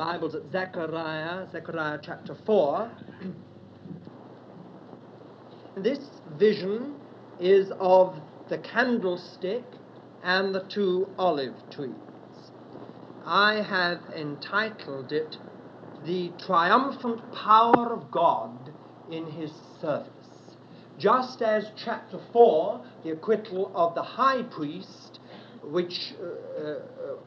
Bibles at Zechariah, Zechariah chapter 4. this vision is of the candlestick and the two olive trees. I have entitled it The Triumphant Power of God in His Service. Just as chapter 4, the acquittal of the high priest, which uh, uh,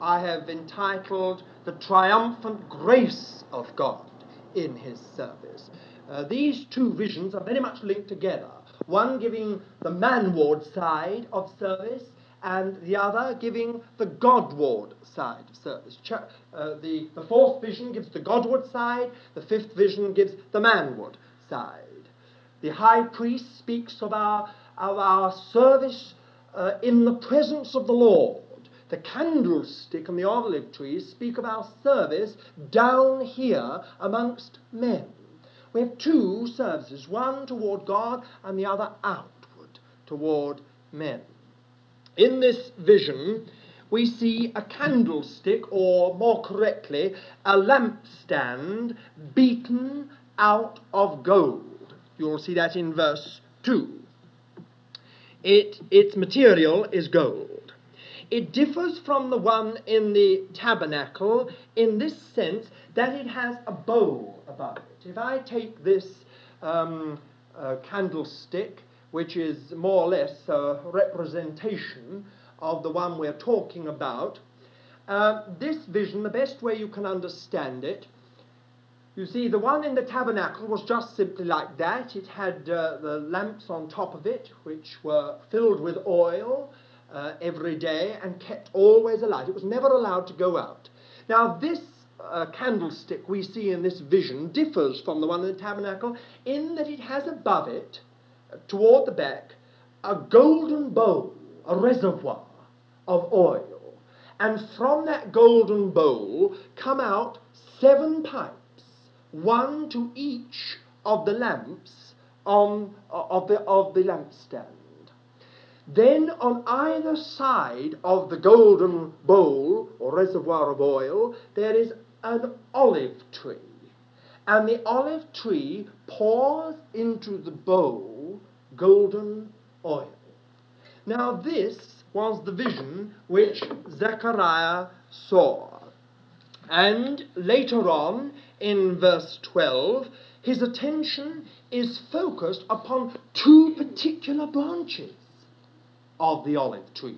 I have entitled The Triumphant Grace of God in His Service. Uh, these two visions are very much linked together, one giving the manward side of service and the other giving the Godward side of service. Ch- uh, the, the fourth vision gives the Godward side, the fifth vision gives the manward side. The high priest speaks of our, of our service uh, in the presence of the Lord. The candlestick and the olive trees speak of our service down here amongst men. We have two services, one toward God and the other outward toward men. In this vision, we see a candlestick, or more correctly, a lampstand beaten out of gold. You'll see that in verse 2. It, its material is gold. It differs from the one in the tabernacle in this sense that it has a bowl above it. If I take this um, uh, candlestick which is more or less a representation of the one we're talking about. Uh, this vision, the best way you can understand it, you see, the one in the tabernacle was just simply like that. It had uh, the lamps on top of it, which were filled with oil uh, every day and kept always alight. It was never allowed to go out. Now, this uh, candlestick we see in this vision differs from the one in the tabernacle in that it has above it toward the back a golden bowl, a reservoir of oil. And from that golden bowl come out seven pipes, one to each of the lamps on, of, the, of the lampstand. Then on either side of the golden bowl or reservoir of oil, there is an olive tree. And the olive tree pours into the bowl golden oil. Now, this was the vision which Zechariah saw. And later on, in verse 12, his attention is focused upon two particular branches of the olive trees.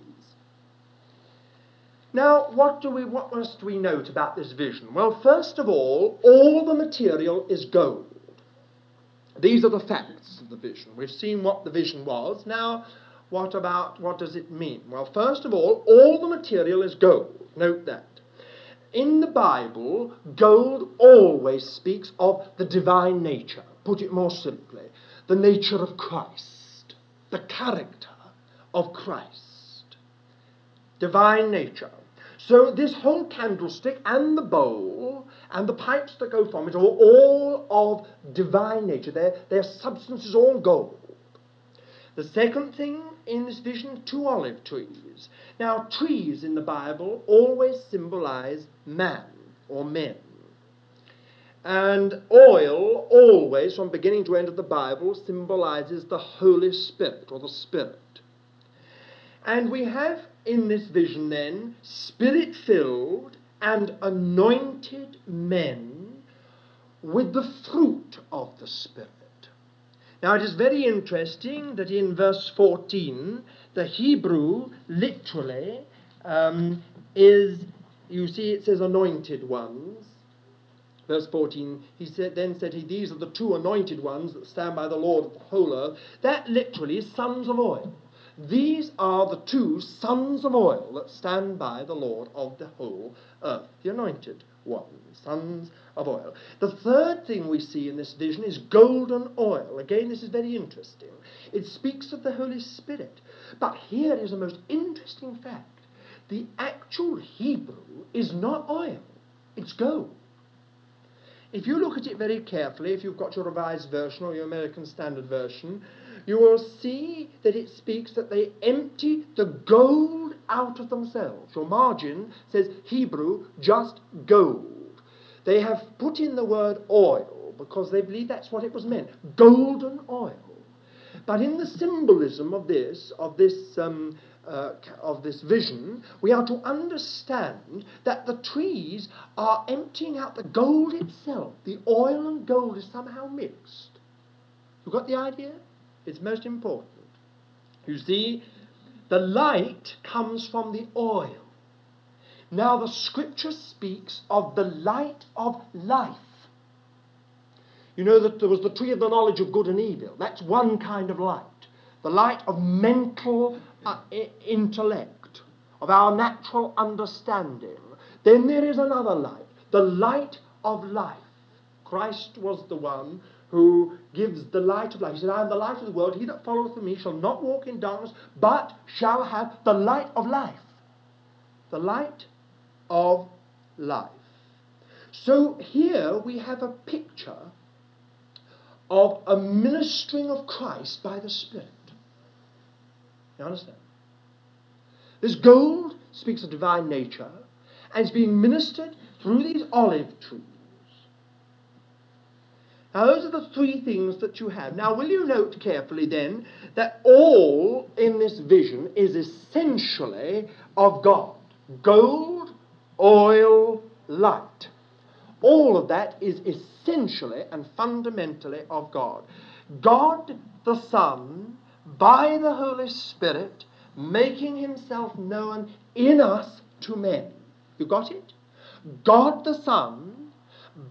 Now, what, do we, what must we note about this vision? Well, first of all, all the material is gold. These are the facts of the vision. We've seen what the vision was. Now, what about what does it mean? Well, first of all, all the material is gold. Note that. In the Bible, gold always speaks of the divine nature. Put it more simply, the nature of Christ, the character of Christ. Divine nature. So this whole candlestick and the bowl and the pipes that go from it are all of divine nature. Their, their substance is all gold. The second thing in this vision, two olive trees. Now, trees in the Bible always symbolize man or men. And oil, always, from beginning to end of the Bible, symbolizes the Holy Spirit or the Spirit. And we have in this vision then spirit filled and anointed men with the fruit of the Spirit. Now it is very interesting that in verse 14, the Hebrew literally um, is, you see, it says anointed ones. Verse 14, he said, then said he, These are the two anointed ones that stand by the Lord of the whole earth. That literally is sons of oil. These are the two sons of oil that stand by the Lord of the whole earth, the anointed one, sons of oil. The third thing we see in this vision is golden oil. Again, this is very interesting. It speaks of the Holy Spirit. But here is a most interesting fact. The actual Hebrew is not oil, it's gold. If you look at it very carefully, if you've got your Revised Version or your American Standard Version, you will see that it speaks that they empty the gold out of themselves. Your margin says Hebrew, just gold. they have put in the word oil because they believe that's what it was meant golden oil. But in the symbolism of this, of this, um, uh, of this vision, we are to understand that the trees are emptying out the gold itself. The oil and gold is somehow mixed. You got the idea? It's most important. You see, the light comes from the oil. Now, the scripture speaks of the light of life. You know that there was the tree of the knowledge of good and evil. That's one kind of light. The light of mental uh, intellect, of our natural understanding. Then there is another light, the light of life. Christ was the one who gives the light of life. He said, I am the light of the world. He that followeth me shall not walk in darkness, but shall have the light of life. The light of life. So here we have a picture of a ministering of Christ by the Spirit. You understand? This gold speaks of divine nature and is being ministered through these olive trees. Now, those are the three things that you have. Now, will you note carefully then that all in this vision is essentially of God gold, oil, light. All of that is essentially and fundamentally of God. God the Son, by the Holy Spirit, making himself known in us to men. You got it? God the Son,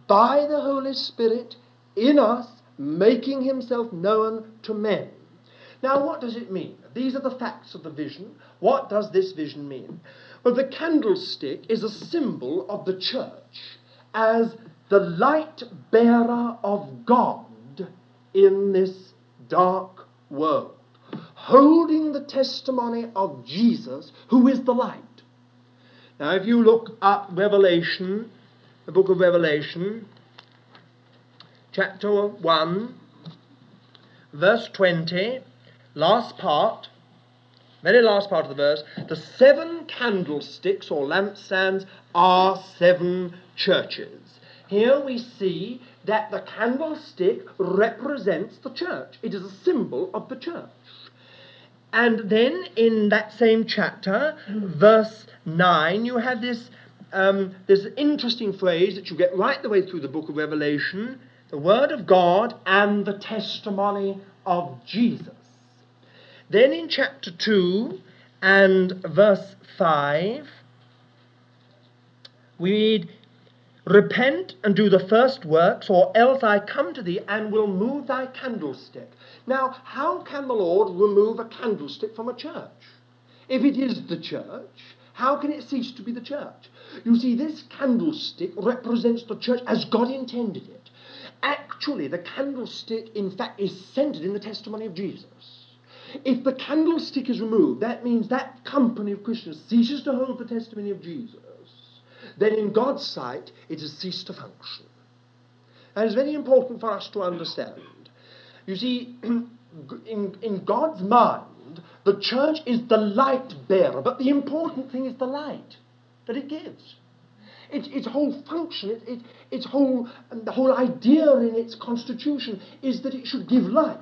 by the Holy Spirit, in us, making himself known to men. Now, what does it mean? These are the facts of the vision. What does this vision mean? Well, the candlestick is a symbol of the church as the light bearer of God in this dark world, holding the testimony of Jesus, who is the light. Now, if you look up Revelation, the book of Revelation, chapter 1, verse 20, last part, very last part of the verse, the seven candlesticks or lampstands are seven churches. Here we see that the candlestick represents the church. It is a symbol of the church. And then in that same chapter, verse 9, you have this, um, this interesting phrase that you get right the way through the book of Revelation the Word of God and the testimony of Jesus. Then in chapter 2 and verse 5, we read, Repent and do the first works, or else I come to thee and will move thy candlestick. Now, how can the Lord remove a candlestick from a church? If it is the church, how can it cease to be the church? You see, this candlestick represents the church as God intended it. Actually, the candlestick, in fact, is centered in the testimony of Jesus. If the candlestick is removed, that means that company of Christians ceases to hold the testimony of Jesus. Then, in God's sight, it has ceased to function. And it's very important for us to understand. You see, in, in God's mind, the church is the light bearer, but the important thing is the light that it gives. Its, its whole function, it, it, its whole, um, the whole idea in its constitution is that it should give light.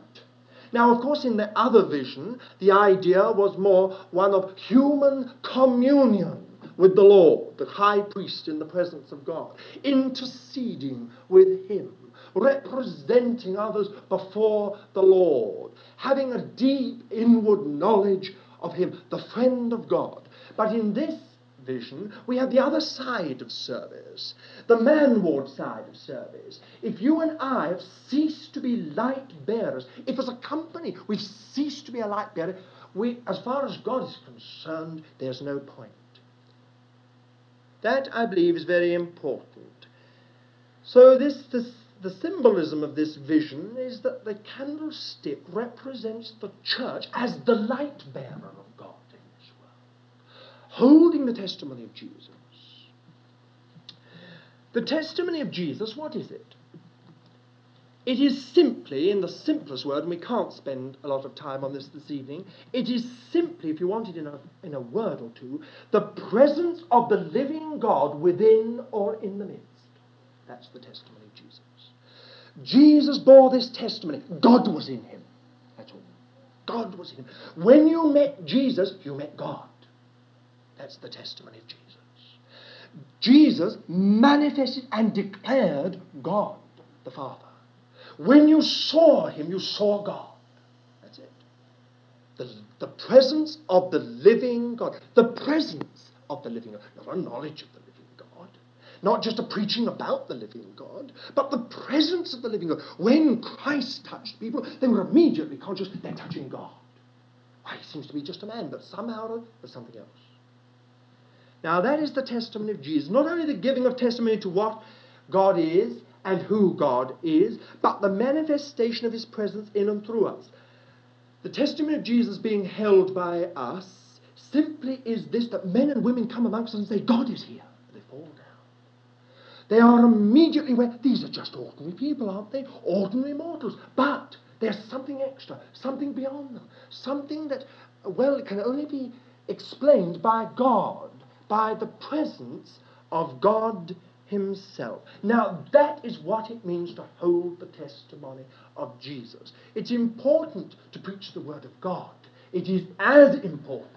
Now, of course, in the other vision, the idea was more one of human communion with the Lord, the high priest in the presence of God, interceding with him, representing others before the Lord, having a deep inward knowledge of him, the friend of God. But in this vision, we have the other side of service, the manward side of service. If you and I have ceased to be light bearers, if as a company we've ceased to be a light bearer, we, as far as God is concerned, there's no point. That, I believe, is very important. So, this, this, the symbolism of this vision is that the candlestick represents the church as the light bearer holding the testimony of Jesus. The testimony of Jesus, what is it? It is simply, in the simplest word, and we can't spend a lot of time on this this evening, it is simply, if you want it in a, in a word or two, the presence of the living God within or in the midst. That's the testimony of Jesus. Jesus bore this testimony. God was in him. That's all. God was in him. When you met Jesus, you met God. That's the testimony of Jesus. Jesus manifested and declared God the Father. When you saw him, you saw God. That's it. The, the presence of the living God. The presence of the living God. Not a knowledge of the living God. Not just a preaching about the living God, but the presence of the living God. When Christ touched people, they were immediately conscious they're touching God. Why, he seems to be just a man, but somehow there's something else. Now, that is the testimony of Jesus. Not only the giving of testimony to what God is and who God is, but the manifestation of his presence in and through us. The testimony of Jesus being held by us simply is this that men and women come amongst us and say, God is here. And They fall down. They are immediately aware, these are just ordinary people, aren't they? Ordinary mortals. But there's something extra, something beyond them, something that, well, can only be explained by God, by the presence of God Himself. Now, that is what it means to hold the testimony of Jesus. It's important to preach the Word of God, it is as important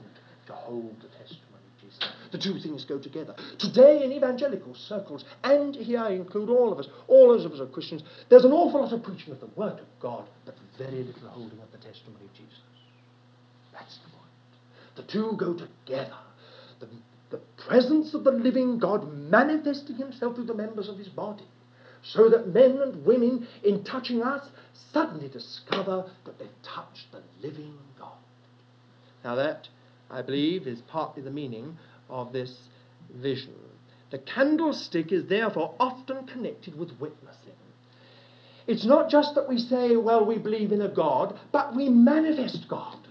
to hold the testimony of Jesus. The two things go together. Today, in evangelical circles, and here I include all of us, all of us are Christians, there's an awful lot of preaching of the Word of God, but very little holding of the testimony of Jesus. That's the point. The two go together. The, the presence of the living God manifesting himself through the members of his body, so that men and women, in touching us, suddenly discover that they've touched the living God. Now, that, I believe, is partly the meaning of this vision. The candlestick is therefore often connected with witnessing. It's not just that we say, well, we believe in a God, but we manifest God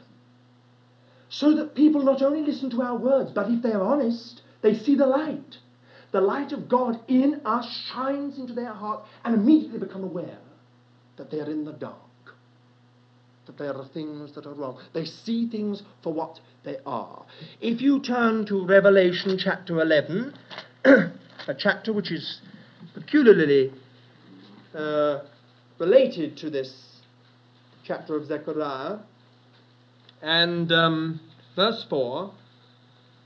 so that people not only listen to our words, but if they're honest, they see the light. The light of God in us shines into their heart and immediately become aware that they are in the dark, that there are things that are wrong. They see things for what they are. If you turn to Revelation chapter 11, a chapter which is peculiarly uh, related to this chapter of Zechariah, and um, verse 4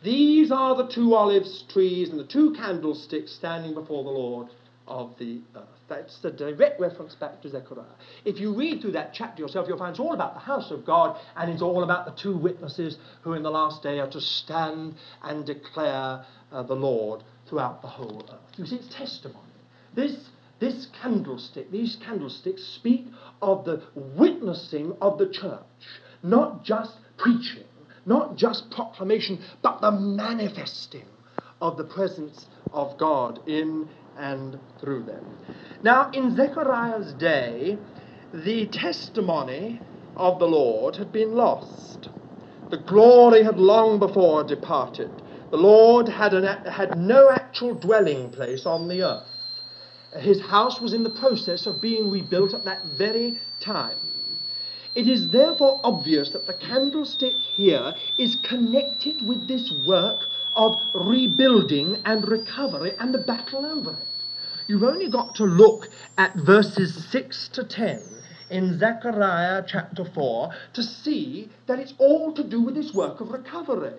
These are the two olive trees and the two candlesticks standing before the Lord of the earth. That's the direct reference back to Zechariah. If you read through that chapter yourself, you'll find it's all about the house of God and it's all about the two witnesses who in the last day are to stand and declare uh, the Lord throughout the whole earth. You see, it's testimony. This, this candlestick, these candlesticks speak of the witnessing of the church not just preaching, not just proclamation, but the manifesting of the presence of God in and through them. Now, in Zechariah's day, the testimony of the Lord had been lost. The glory had long before departed. The Lord had, an, had no actual dwelling place on the earth. His house was in the process of being rebuilt at that very time. It is therefore obvious that the candlestick here is connected with this work of rebuilding and recovery and the battle over it. You've only got to look at verses 6 to 10 in Zechariah chapter 4 to see that it's all to do with this work of recovery.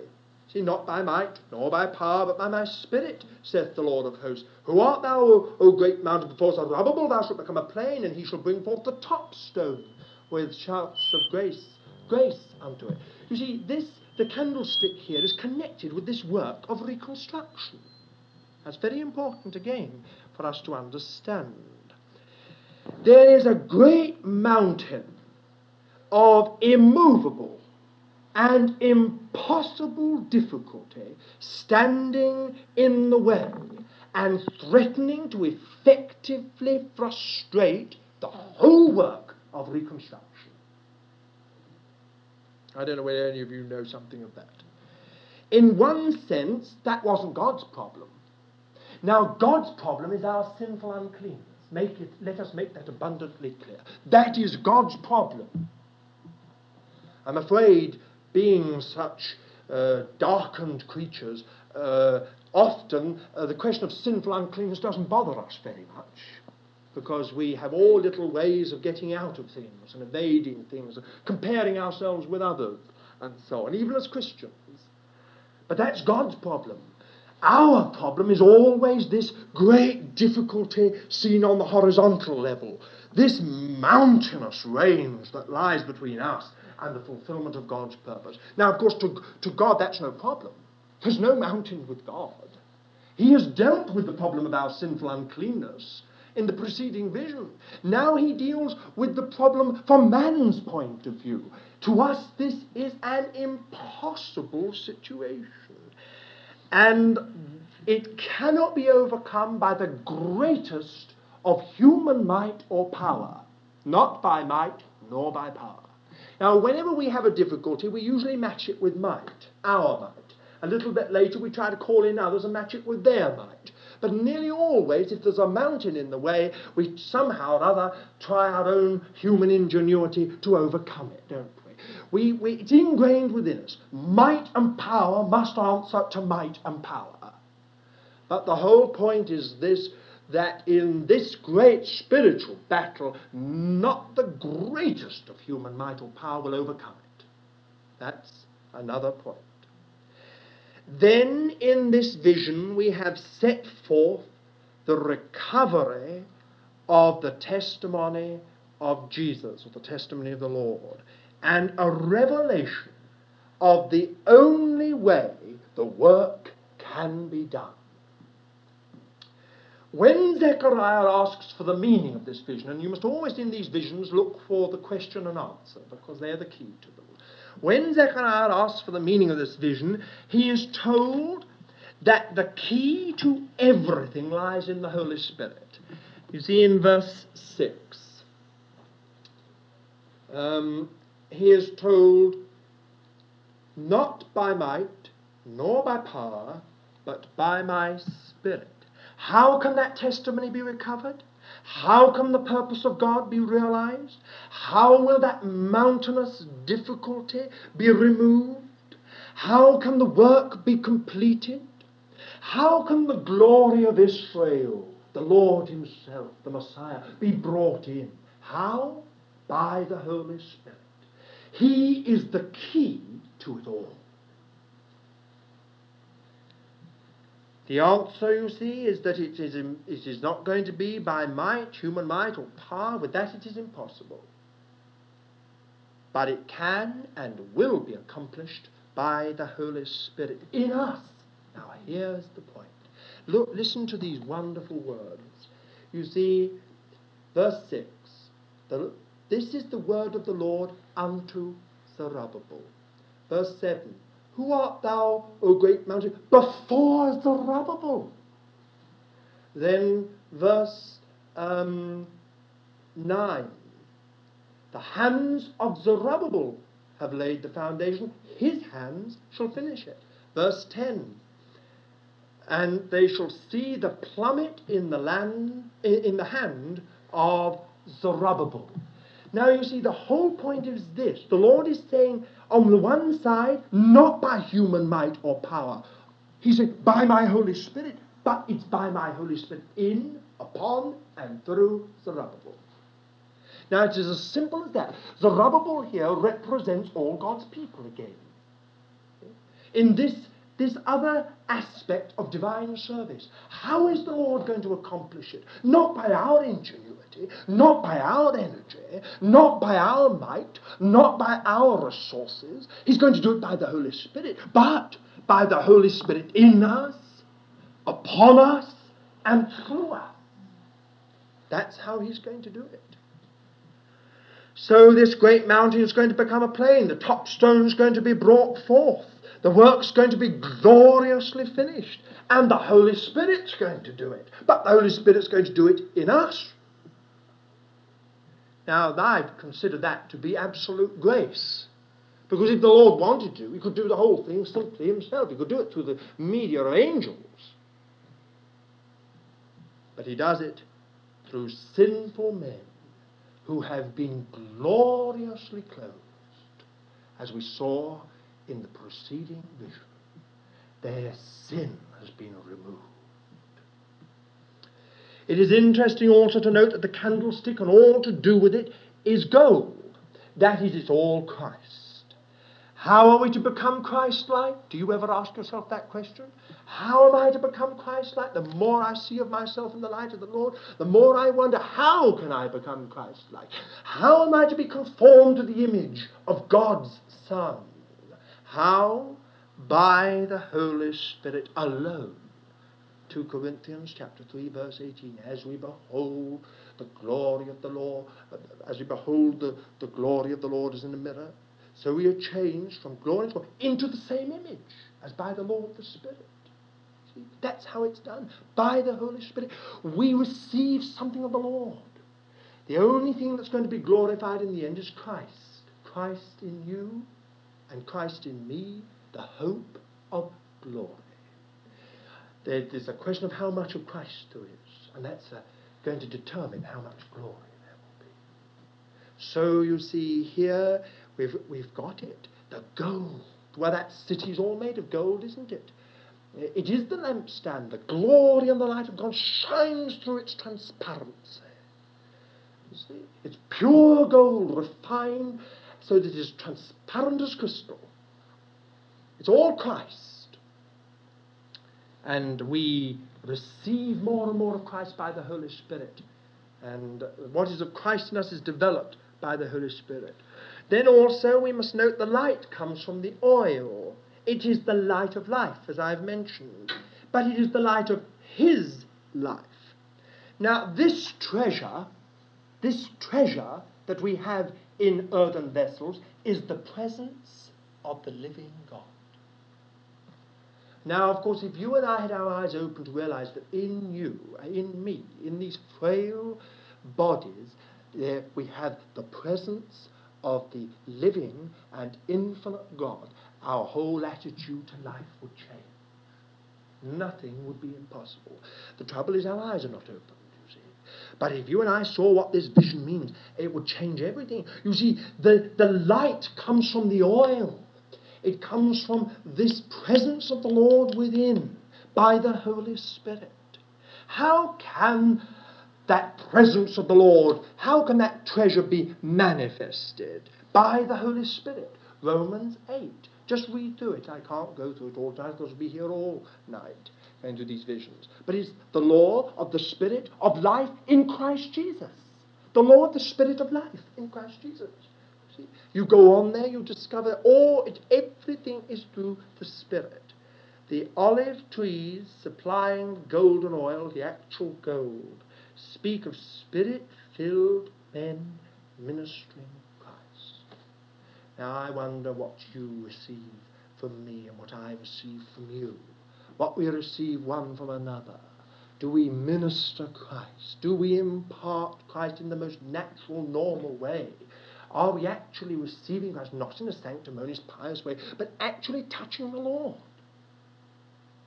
See, not by might, nor by power, but by my spirit, saith the Lord of hosts. Who art thou, O, o great mountain? Before Zerubbabel thou shalt become a plain, and he shall bring forth the top stone with shouts of grace, grace unto it. You see, this, the candlestick here is connected with this work of reconstruction. That's very important again for us to understand. There is a great mountain of immovable and impossible difficulty standing in the way and threatening to effectively frustrate the whole work of reconstruction. I don't know whether any of you know something of that. In one sense, that wasn't God's problem. Now, God's problem is our sinful uncleanness. Make it, let us make that abundantly clear. That is God's problem. I'm afraid, being such uh, darkened creatures, uh, often uh, the question of sinful uncleanness doesn't bother us very much because we have all little ways of getting out of things and evading things, and comparing ourselves with others, and so on, even as Christians. But that's God's problem. Our problem is always this great difficulty seen on the horizontal level, this mountainous range that lies between us and the fulfillment of God's purpose. Now, of course, to, to God, that's no problem. There's no mountain with God. He has dealt with the problem of our sinful uncleanness in the preceding vision. Now he deals with the problem from man's point of view. To us, this is an impossible situation. And it cannot be overcome by the greatest of human might or power, not by might nor by power. Now, whenever we have a difficulty, we usually match it with might, our might. A little bit later, we try to call in others and match it with their might. But nearly always, if there's a mountain in the way, we somehow or other try our own human ingenuity to overcome it, don't we? we, we it's ingrained within us. Might and power must answer to might and power. But the whole point is this that in this great spiritual battle, not the greatest of human might or power will overcome it. That's another point. Then in this vision, we have set forth the recovery of the testimony of Jesus, or the testimony of the Lord, and a revelation of the only way the work can be done. When Zechariah asks for the meaning of this vision, and you must always in these visions look for the question and answer, because they're the key to them. When Zechariah asks for the meaning of this vision, he is told that the key to everything lies in the Holy Spirit. You see in verse 6, um, he is told, Not by might, nor by power, but by my Spirit. How can that testimony be recovered? How can the purpose of God be realized? How will that mountainous difficulty be removed? How can the work be completed? How can the glory of Israel, the Lord Himself, the Messiah, be brought in? How? By the Holy Spirit. He is the key to it all. The answer, you see, is that it is, it is not going to be by might, human might, or power. With that, it is impossible. But it can and will be accomplished by the Holy Spirit in us. Now, here's the point. Look, listen to these wonderful words. You see, verse 6 the, This is the word of the Lord unto Zerubbabel. Verse 7 who art thou, O great mountain? Before Zerubbabel. Then verse um, 9. The hands of Zerubbabel have laid the foundation, his hands shall finish it. Verse 10. And they shall see the plummet in the land in the hand of Zerubbabel. Now you see the whole point is this. The Lord is saying on the one side, not by human might or power. He said, by my Holy Spirit, but it's by my Holy Spirit in, upon, and through Zerubbabel. Now it is as simple as that. Zerubbabel here represents all God's people again. In this, this other aspect of divine service. How is the Lord going to accomplish it? Not by our ingenuity not by our energy, not by our might, not by our resources. He's going to do it by the Holy Spirit, but by the Holy Spirit in us, upon us, and through us. That's how he's going to do it. So this great mountain is going to become a plain. The top stone is going to be brought forth. The work's going to be gloriously finished. And the Holy Spirit's going to do it. But the Holy Spirit's going to do it in us. Now, I consider that to be absolute grace. Because if the Lord wanted to, he could do the whole thing simply himself. He could do it through the media of angels. But he does it through sinful men who have been gloriously clothed, as we saw in the preceding vision. their sin has been removed. It is interesting also to note that the candlestick and all to do with it is gold. That is, it's all Christ. How are we to become Christ like? Do you ever ask yourself that question? How am I to become Christ like? The more I see of myself in the light of the Lord, the more I wonder, how can I become Christ like? How am I to be conformed to the image of God's Son? How? By the Holy Spirit alone. 2 Corinthians chapter 3 verse 18 as we behold the glory of the Lord as we behold the, the glory of the Lord as in the mirror so we are changed from glory to glory into the same image as by the Lord the Spirit. That's how it's done. By the Holy Spirit we receive something of the Lord. The only thing that's going to be glorified in the end is Christ. Christ in you and Christ in me the hope of glory there, there's a question of how much of Christ there is, and that's uh, going to determine how much glory there will be. So you see here we've, we've got it the gold. Well, that city's all made of gold, isn't it? It is the lampstand. The glory and the light of God shines through its transparency. You see, it's pure gold, refined so that it is transparent as crystal. It's all Christ and we receive more and more of Christ by the Holy Spirit. And what is of Christ in us is developed by the Holy Spirit. Then also we must note the light comes from the oil. It is the light of life, as I've mentioned, but it is the light of His life. Now, this treasure, this treasure that we have in earthen vessels, is the presence of the living God. Now, of course, if you and I had our eyes open to realize that in you, in me, in these frail bodies, there we have the presence of the living and infinite God, our whole attitude to life would change. Nothing would be impossible. The trouble is our eyes are not open. But if you and I saw what this vision means, it would change everything. You see, the, the light comes from the oil. It comes from this presence of the Lord within by the Holy Spirit. How can that presence of the Lord, how can that treasure be manifested? By the Holy Spirit. Romans 8. Just read through it. I can't go through it all tonight because we'll be here all night going through these visions. But it's the law of the Spirit of life in Christ Jesus. The law of the Spirit of life in Christ Jesus. See? You go on there, you discover all, it, everything is through the Spirit. The olive trees supplying golden oil, the actual gold, speak of spirit filled men ministering Christ. Now I wonder what you receive from me and what I receive from you. What we receive one from another. Do we minister Christ? Do we impart Christ in the most natural, normal way? Are we actually receiving Christ, not in a sanctimonious, pious way, but actually touching the Lord?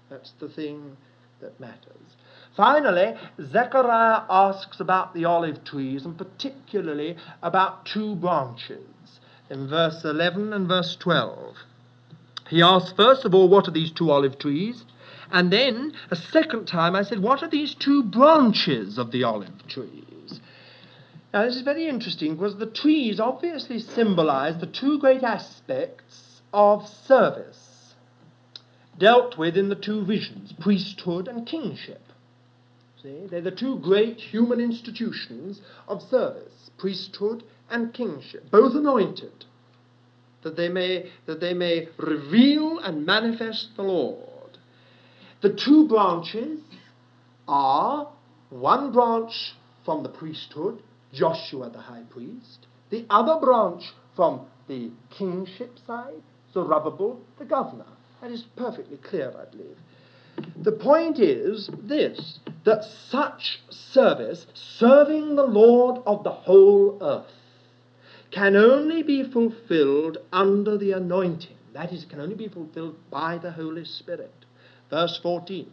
That's the thing that matters. Finally, Zechariah asks about the olive trees and particularly about two branches in verse 11 and verse 12. He asks, first of all, what are these two olive trees? And then, a second time, I said, what are these two branches of the olive trees? Now, this is very interesting because the trees obviously symbolize the two great aspects of service dealt with in the two visions priesthood and kingship. See, they're the two great human institutions of service priesthood and kingship, both anointed, that they may, that they may reveal and manifest the Lord. The two branches are one branch from the priesthood Joshua the high priest. The other branch from the kingship side, Zerubbabel the governor. That is perfectly clear, I believe. The point is this that such service, serving the Lord of the whole earth, can only be fulfilled under the anointing. That is, can only be fulfilled by the Holy Spirit. Verse 14.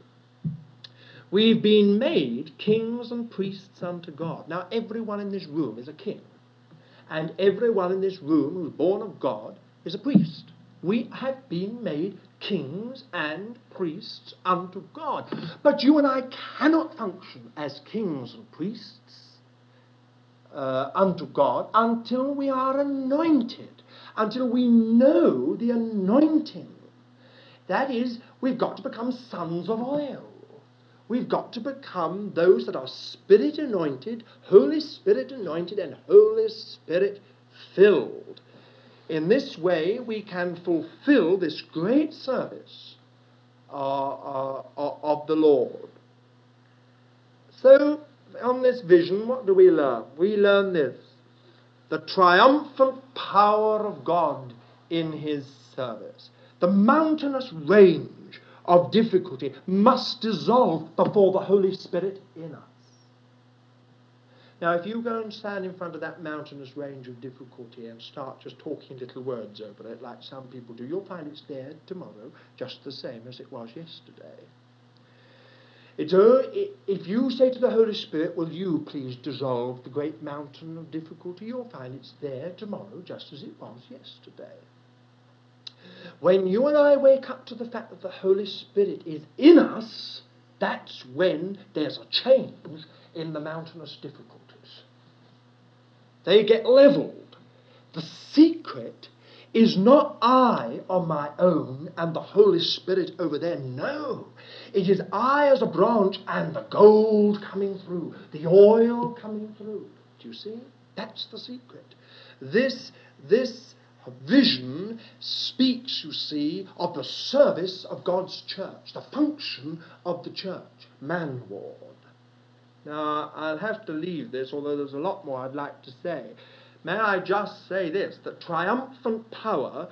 We've been made kings and priests unto God. Now, everyone in this room is a king. And everyone in this room who's born of God is a priest. We have been made kings and priests unto God. But you and I cannot function as kings and priests uh, unto God until we are anointed, until we know the anointing. That is, we've got to become sons of oil. We've got to become those that are Spirit anointed, Holy Spirit anointed, and Holy Spirit filled. In this way, we can fulfill this great service uh, uh, uh, of the Lord. So, on this vision, what do we learn? We learn this the triumphant power of God in His service. The mountainous range of difficulty must dissolve before the Holy Spirit in us. Now, if you go and stand in front of that mountainous range of difficulty and start just talking little words over it, like some people do, you'll find it's there tomorrow just the same as it was yesterday. It's, uh, if you say to the Holy Spirit, Will you please dissolve the great mountain of difficulty, you'll find it's there tomorrow just as it was yesterday. When you and I wake up to the fact that the Holy Spirit is in us, that's when there's a change in the mountainous difficulties. They get leveled. The secret is not I on my own and the Holy Spirit over there. No. It is I as a branch and the gold coming through, the oil coming through. Do you see? That's the secret. This, this vision speaks, you see, of the service of God's church, the function of the church, manward. Now, I'll have to leave this, although there's a lot more I'd like to say. May I just say this that triumphant power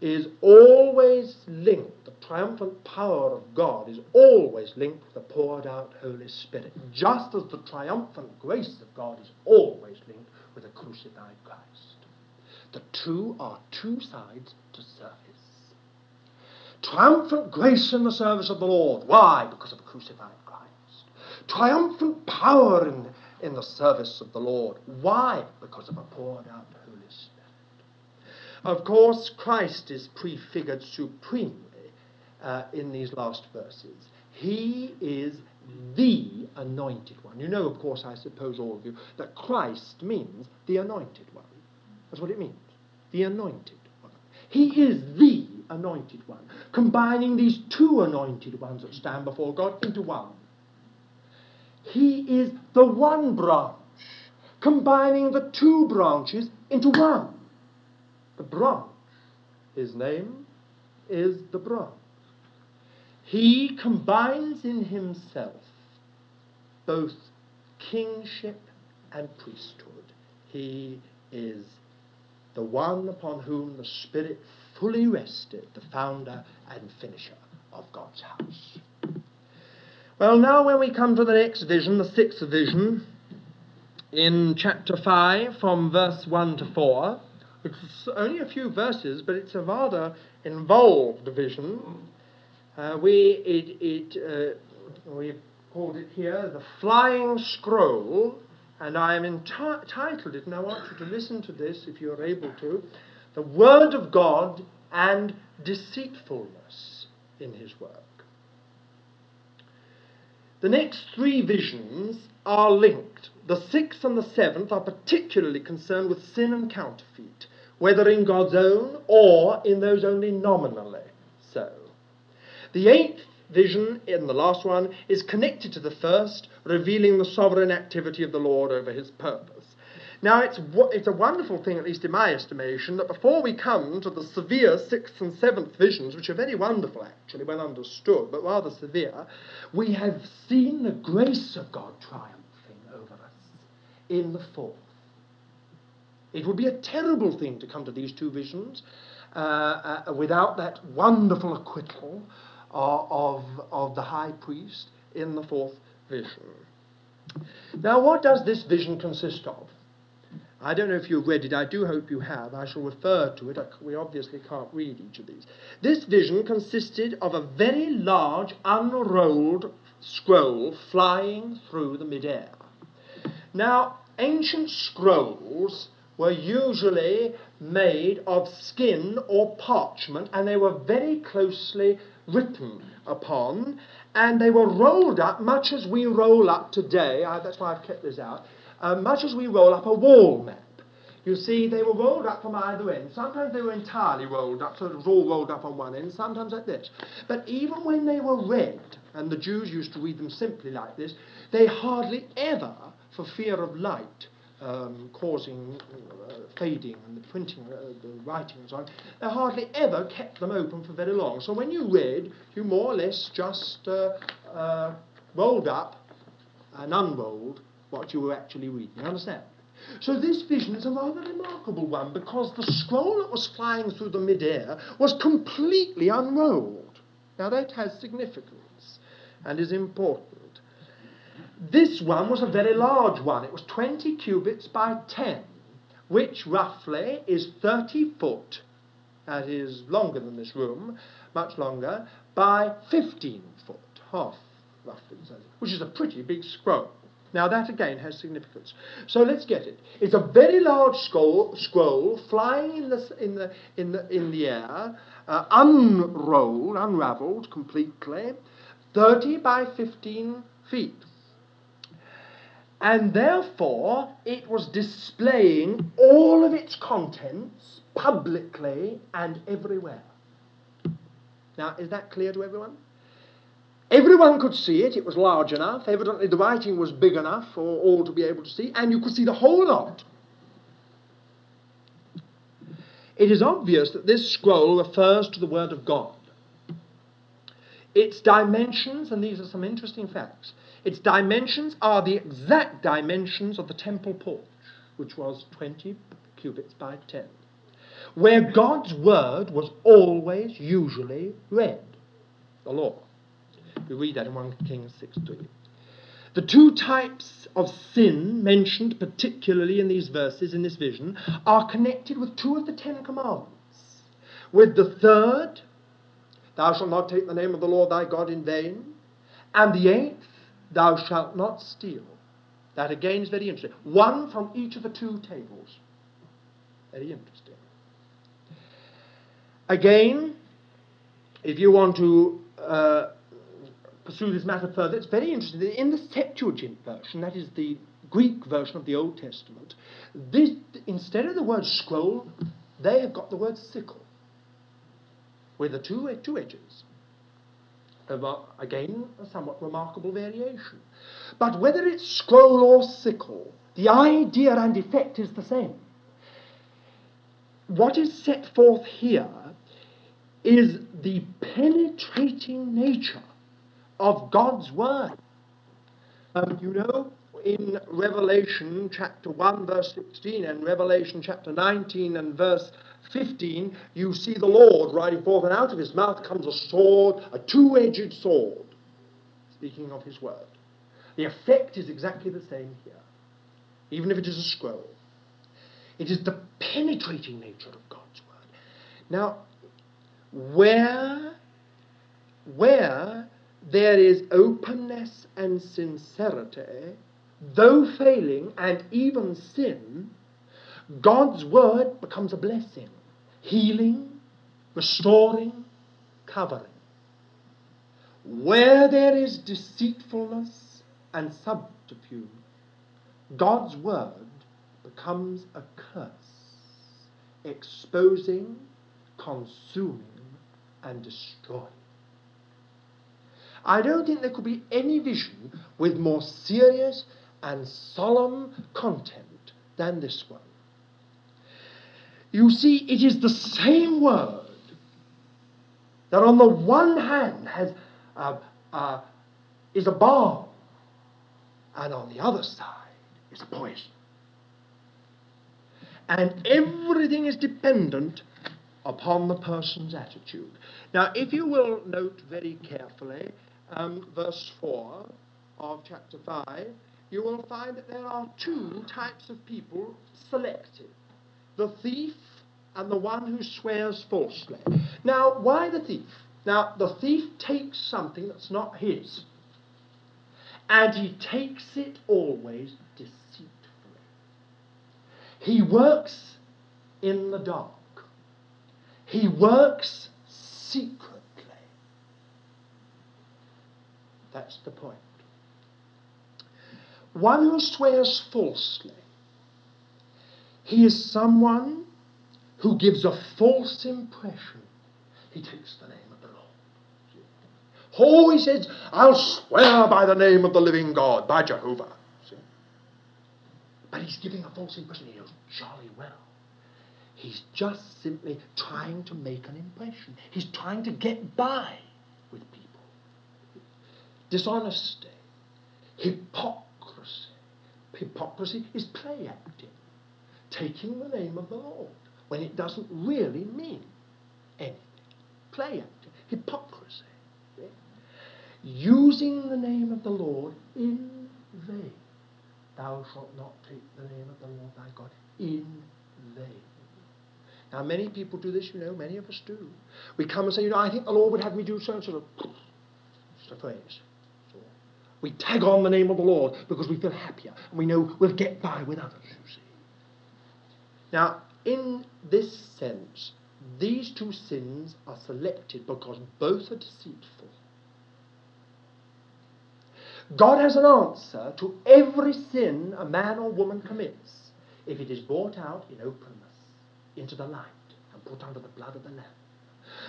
is always linked, the triumphant power of God is always linked with the poured out Holy Spirit, just as the triumphant grace of God is always linked with the crucified Christ. The two are two sides to service. Triumphant grace in the service of the Lord. Why? Because of the crucified Christ. Triumphant power in, in the service of the Lord. Why? Because of a poured out Holy Spirit. Of course, Christ is prefigured supremely uh, in these last verses. He is the anointed one. You know, of course, I suppose all of you, that Christ means the anointed one. That's what it means. The anointed one. He is the anointed one, combining these two anointed ones that stand before God into one. He is the one branch, combining the two branches into one. The branch, his name is the branch. He combines in himself both kingship and priesthood. He is the one upon whom the Spirit fully rested, the founder and finisher of God's house. Well, now when we come to the next vision, the sixth vision, in chapter 5, from verse 1 to 4, it's only a few verses, but it's a rather involved vision. Uh, we, it, it, uh, we've called it here the Flying Scroll and I am entitled it, and I want you to listen to this if you're able to The Word of God and Deceitfulness in His work. The next three visions are linked. The sixth and the seventh are particularly concerned with sin and counterfeit, whether in God's own or in those only nominally so. The eighth vision in the last one is connected to the first, revealing the sovereign activity of the Lord over his purpose. Now, it's, it's a wonderful thing, at least in my estimation, that before we come to the severe sixth and seventh visions, which are very wonderful actually, well understood, but rather severe, we have seen the grace of God triumphing over us in the fourth. It would be a terrible thing to come to these two visions uh, uh, without that wonderful acquittal uh, of, of the high priest in the fourth vision. Now, what does this vision consist of? I don't know if you've read it. I do hope you have. I shall refer to it. We obviously can't read each of these. This vision consisted of a very large unrolled scroll flying through the midair. Now, ancient scrolls were usually made of skin or parchment, and they were very closely written upon, and they were rolled up much as we roll up today. I, that's why I've kept this out. Uh, much as we roll up a wall map. You see, they were rolled up from either end. Sometimes they were entirely rolled up, so it was all rolled up on one end, sometimes like this. But even when they were read, and the Jews used to read them simply like this, they hardly ever, for fear of light, um, causing uh, fading and the printing, uh, the writing and so on, they hardly ever kept them open for very long. So when you read, you more or less just uh, uh rolled up and unrolled what you were actually reading. You understand? So this vision is a rather remarkable one because the scroll that was flying through the mid-air was completely unrolled. Now that has significance and is important. This one was a very large one. It was 20 cubits by 10, which roughly is 30 foot. That is longer than this room, much longer, by 15 foot, half roughly, which is a pretty big scroll. Now that again has significance. So let's get it. It's a very large scroll, scroll flying in the in the in the in the air, uh, unrolled, unravelled completely, thirty by fifteen feet. And therefore, it was displaying all of its contents publicly and everywhere. Now, is that clear to everyone? Everyone could see it, it was large enough, evidently the writing was big enough for all to be able to see, and you could see the whole lot. It is obvious that this scroll refers to the Word of God. Its dimensions, and these are some interesting facts, its dimensions are the exact dimensions of the temple porch, which was 20 cubits by 10, where God's Word was always, usually read, the law. We read that in 1 Kings 6 3. The two types of sin mentioned particularly in these verses, in this vision, are connected with two of the Ten Commandments. With the third, thou shalt not take the name of the Lord thy God in vain, and the eighth, thou shalt not steal. That again is very interesting. One from each of the two tables. Very interesting. Again, if you want to uh, pursue this matter further, it's very interesting. In the Septuagint version, that is the Greek version of the Old Testament, this, instead of the word scroll, they have got the word sickle, with the two, two edges. Again, a somewhat remarkable variation. But whether it's scroll or sickle, the idea and effect is the same. What is set forth here is the penetrating nature of God's Word. Um, you know, in Revelation chapter 1, verse 16, and Revelation chapter 19 and verse 15, you see the Lord riding forth, and out of his mouth comes a sword, a two edged sword, speaking of his word. The effect is exactly the same here, even if it is a scroll. It is the penetrating nature of God's word. Now, where, where there is openness and sincerity, though failing and even sin, God's word becomes a blessing, healing, restoring, covering. Where there is deceitfulness and subterfuge, God's word becomes a curse, exposing, consuming, and destroying. I don't think there could be any vision with more serious and solemn content than this one. You see, it is the same word that on the one hand has uh, uh, is a balm, and on the other side is a poison. And everything is dependent upon the person's attitude. Now, if you will note very carefully, um, verse 4 of chapter 5, you will find that there are two types of people selected the thief and the one who swears falsely. Now, why the thief? Now, the thief takes something that's not his, and he takes it always deceitfully. He works in the dark. He works secretly. That's the point. One who swears falsely, he is someone who gives a false impression. He takes the name of the Lord. Oh, he says, I'll swear by the name of the living God, by Jehovah. See? But he's giving a false impression. He knows jolly well. He's just simply trying to make an impression. He's trying to get by with people. Dishonesty, hypocrisy. Hypocrisy is play acting, taking the name of the Lord when it doesn't really mean anything. Play acting, hypocrisy. Using the name of the Lord in vain. Thou shalt not take the name of the Lord thy God in vain. Now, many people do this, you know, many of us do. We come and say, you know, I think the Lord would have me do so and so. Just a phrase. We tag on the name of the Lord because we feel happier and we know we'll get by with others, you see. Now, in this sense, these two sins are selected because both are deceitful. God has an answer to every sin a man or woman commits if it is brought out in openness into the light and put under the blood of the Lamb.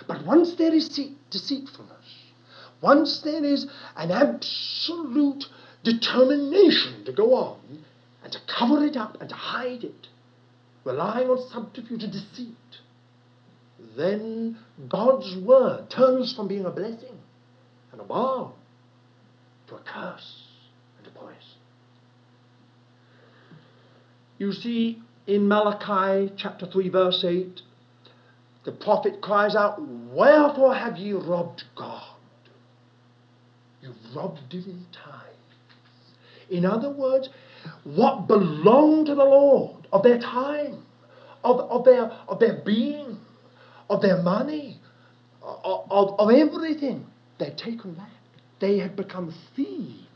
But once there is deceitfulness, once there is an absolute determination to go on and to cover it up and to hide it, relying on subterfuge and deceit, then God's word turns from being a blessing and a balm to a curse and a poison. You see, in Malachi chapter 3, verse 8, the prophet cries out, Wherefore have ye robbed God? You've robbed him in time. In other words, what belonged to the Lord of their time, of, of, their, of their being, of their money, of, of, of everything, they'd taken back. They had become thieves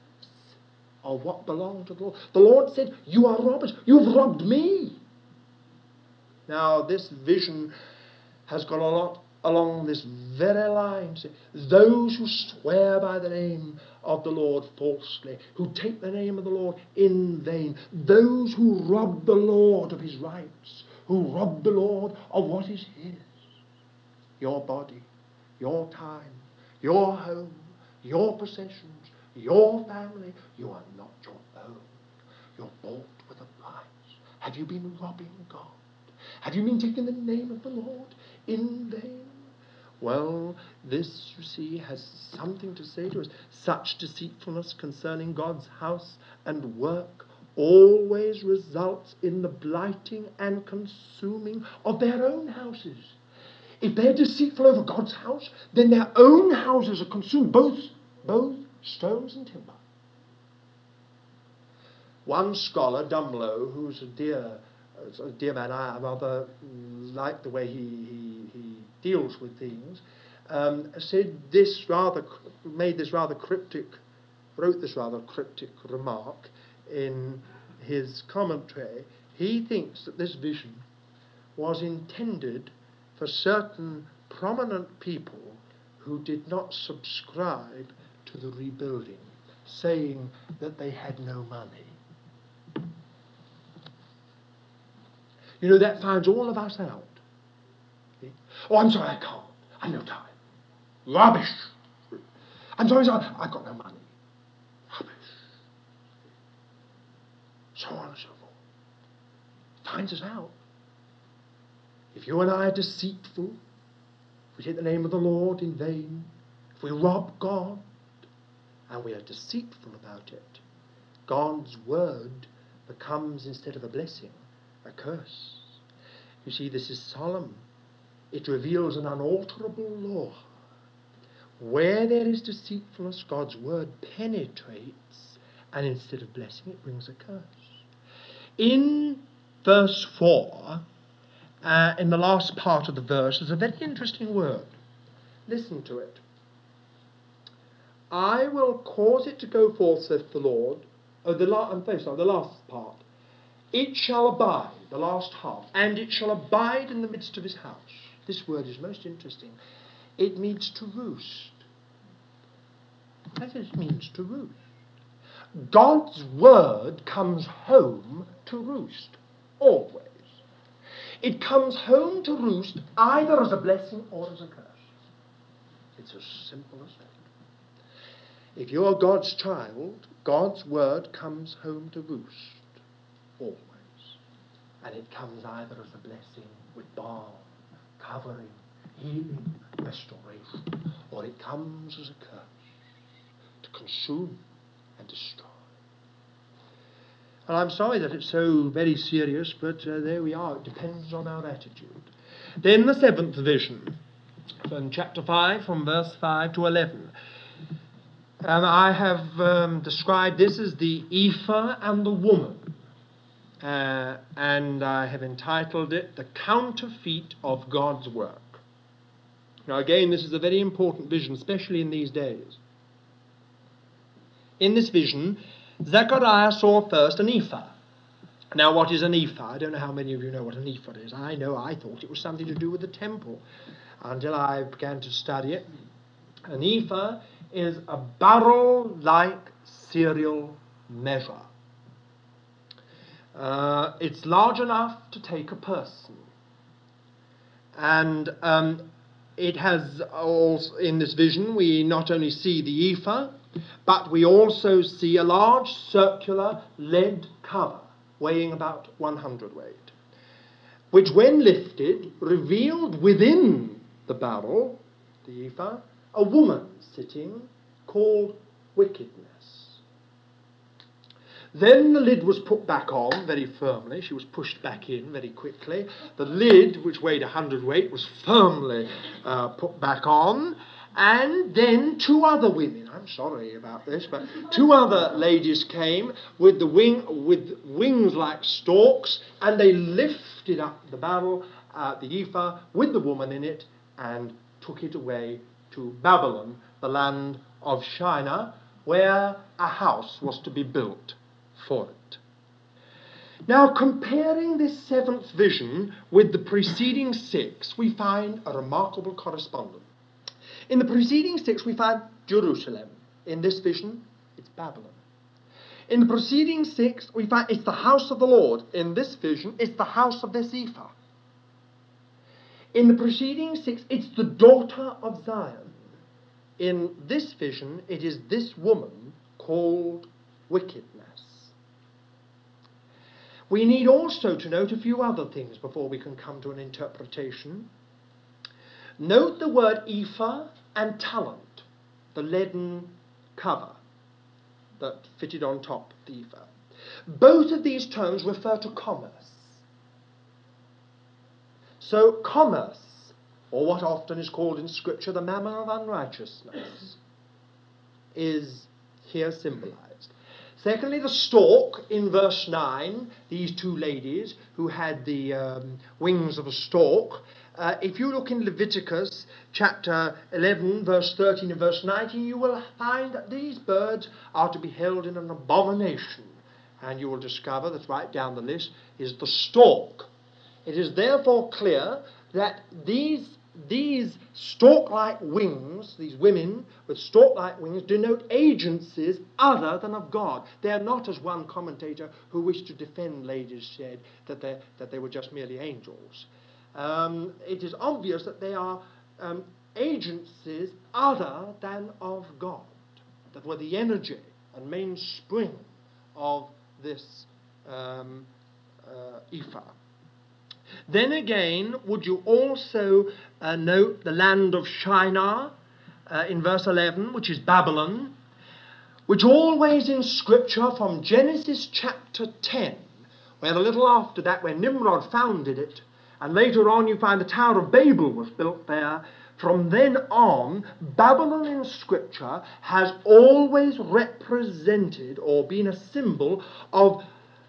of what belonged to the Lord. The Lord said, You are robbers. You've robbed me. Now, this vision has gone a lot along this very line. Those who swear by the name of the Lord falsely, who take the name of the Lord in vain, those who rob the Lord of his rights, who rob the Lord of what is his. Your body, your time, your home, your possessions, your family, you are not your own. You're bought with a price. Have you been robbing God? Have you been taking the name of the Lord in vain? Well, this, you see, has something to say to us. Such deceitfulness concerning God's house and work always results in the blighting and consuming of their own houses. If they're deceitful over God's house, then their own houses are consumed, both, both stones and timber. One scholar, Dummelow, who's a dear a dear man, I rather like the way he, he deals with things, um, said this rather, made this rather cryptic, wrote this rather cryptic remark in his commentary. He thinks that this vision was intended for certain prominent people who did not subscribe to the rebuilding, saying that they had no money. You know, that finds all of us out. Oh, I'm sorry, I can't. I've no time. Rubbish. I'm sorry, sorry, I've got no money. Rubbish. So on and so forth. Finds us out. If you and I are deceitful, if we take the name of the Lord in vain, if we rob God, and we are deceitful about it, God's word becomes, instead of a blessing, a curse. You see, this is solemn. It reveals an unalterable law. Where there is deceitfulness, God's word penetrates, and instead of blessing, it brings a curse. In verse 4, uh, in the last part of the verse, there's a very interesting word. Listen to it. I will cause it to go forth, saith the Lord. Oh, the, la- I'm sorry, the last part. It shall abide the last half, and it shall abide in the midst of his house. This word is most interesting. It means to roost. That is, means to roost. God's word comes home to roost, always. It comes home to roost either as a blessing or as a curse. It's as simple as that. If you are God's child, God's word comes home to roost, always. And it comes either as a blessing with balm, covering, healing, restoration, or it comes as a curse to consume and destroy. And I'm sorry that it's so very serious, but uh, there we are. It depends on our attitude. Then the seventh vision, from chapter 5, from verse 5 to 11. And I have um, described this as the ephah and the woman. Uh, and I have entitled it The Counterfeit of God's Work. Now, again, this is a very important vision, especially in these days. In this vision, Zechariah saw first an ephah. Now, what is an ephah? I don't know how many of you know what an ephah is. I know I thought it was something to do with the temple until I began to study it. An ephah is a barrel like cereal measure. Uh, it's large enough to take a person. And um, it has also, in this vision, we not only see the ephah, but we also see a large circular lead cover weighing about 100 weight, which, when lifted, revealed within the barrel, the ephah, a woman sitting called wickedness. Then the lid was put back on very firmly. She was pushed back in very quickly. The lid, which weighed a hundredweight, was firmly uh, put back on. And then two other women, I'm sorry about this, but two other ladies came with, the wing, with wings like storks, and they lifted up the barrel, uh, the ephah, with the woman in it, and took it away to Babylon, the land of Shinar, where a house was to be built for it. Now, comparing this seventh vision with the preceding six, we find a remarkable correspondence. In the preceding six, we find Jerusalem. In this vision, it's Babylon. In the preceding six, we find it's the house of the Lord. In this vision, it's the house of this ephah. In the preceding six, it's the daughter of Zion. In this vision, it is this woman called wickedness. We need also to note a few other things before we can come to an interpretation. Note the word ephah and talent, the leaden cover that fitted on top the ephah. Both of these terms refer to commerce. So, commerce, or what often is called in Scripture the mammon of unrighteousness, is here symbolized. Secondly, the stork in verse 9, these two ladies who had the um, wings of a stork. Uh, if you look in Leviticus chapter 11, verse 13 and verse 19, you will find that these birds are to be held in an abomination. And you will discover that right down the list is the stork. It is therefore clear that these these stork like wings, these women with stork like wings, denote agencies other than of God. They are not, as one commentator who wished to defend ladies said, that, that they were just merely angels. Um, it is obvious that they are um, agencies other than of God, that were the energy and mainspring of this um, uh, ephah. Then again, would you also uh, note the land of Shinar uh, in verse 11, which is Babylon, which always in Scripture from Genesis chapter 10, where a little after that, when Nimrod founded it, and later on you find the Tower of Babel was built there. From then on, Babylon in Scripture has always represented or been a symbol of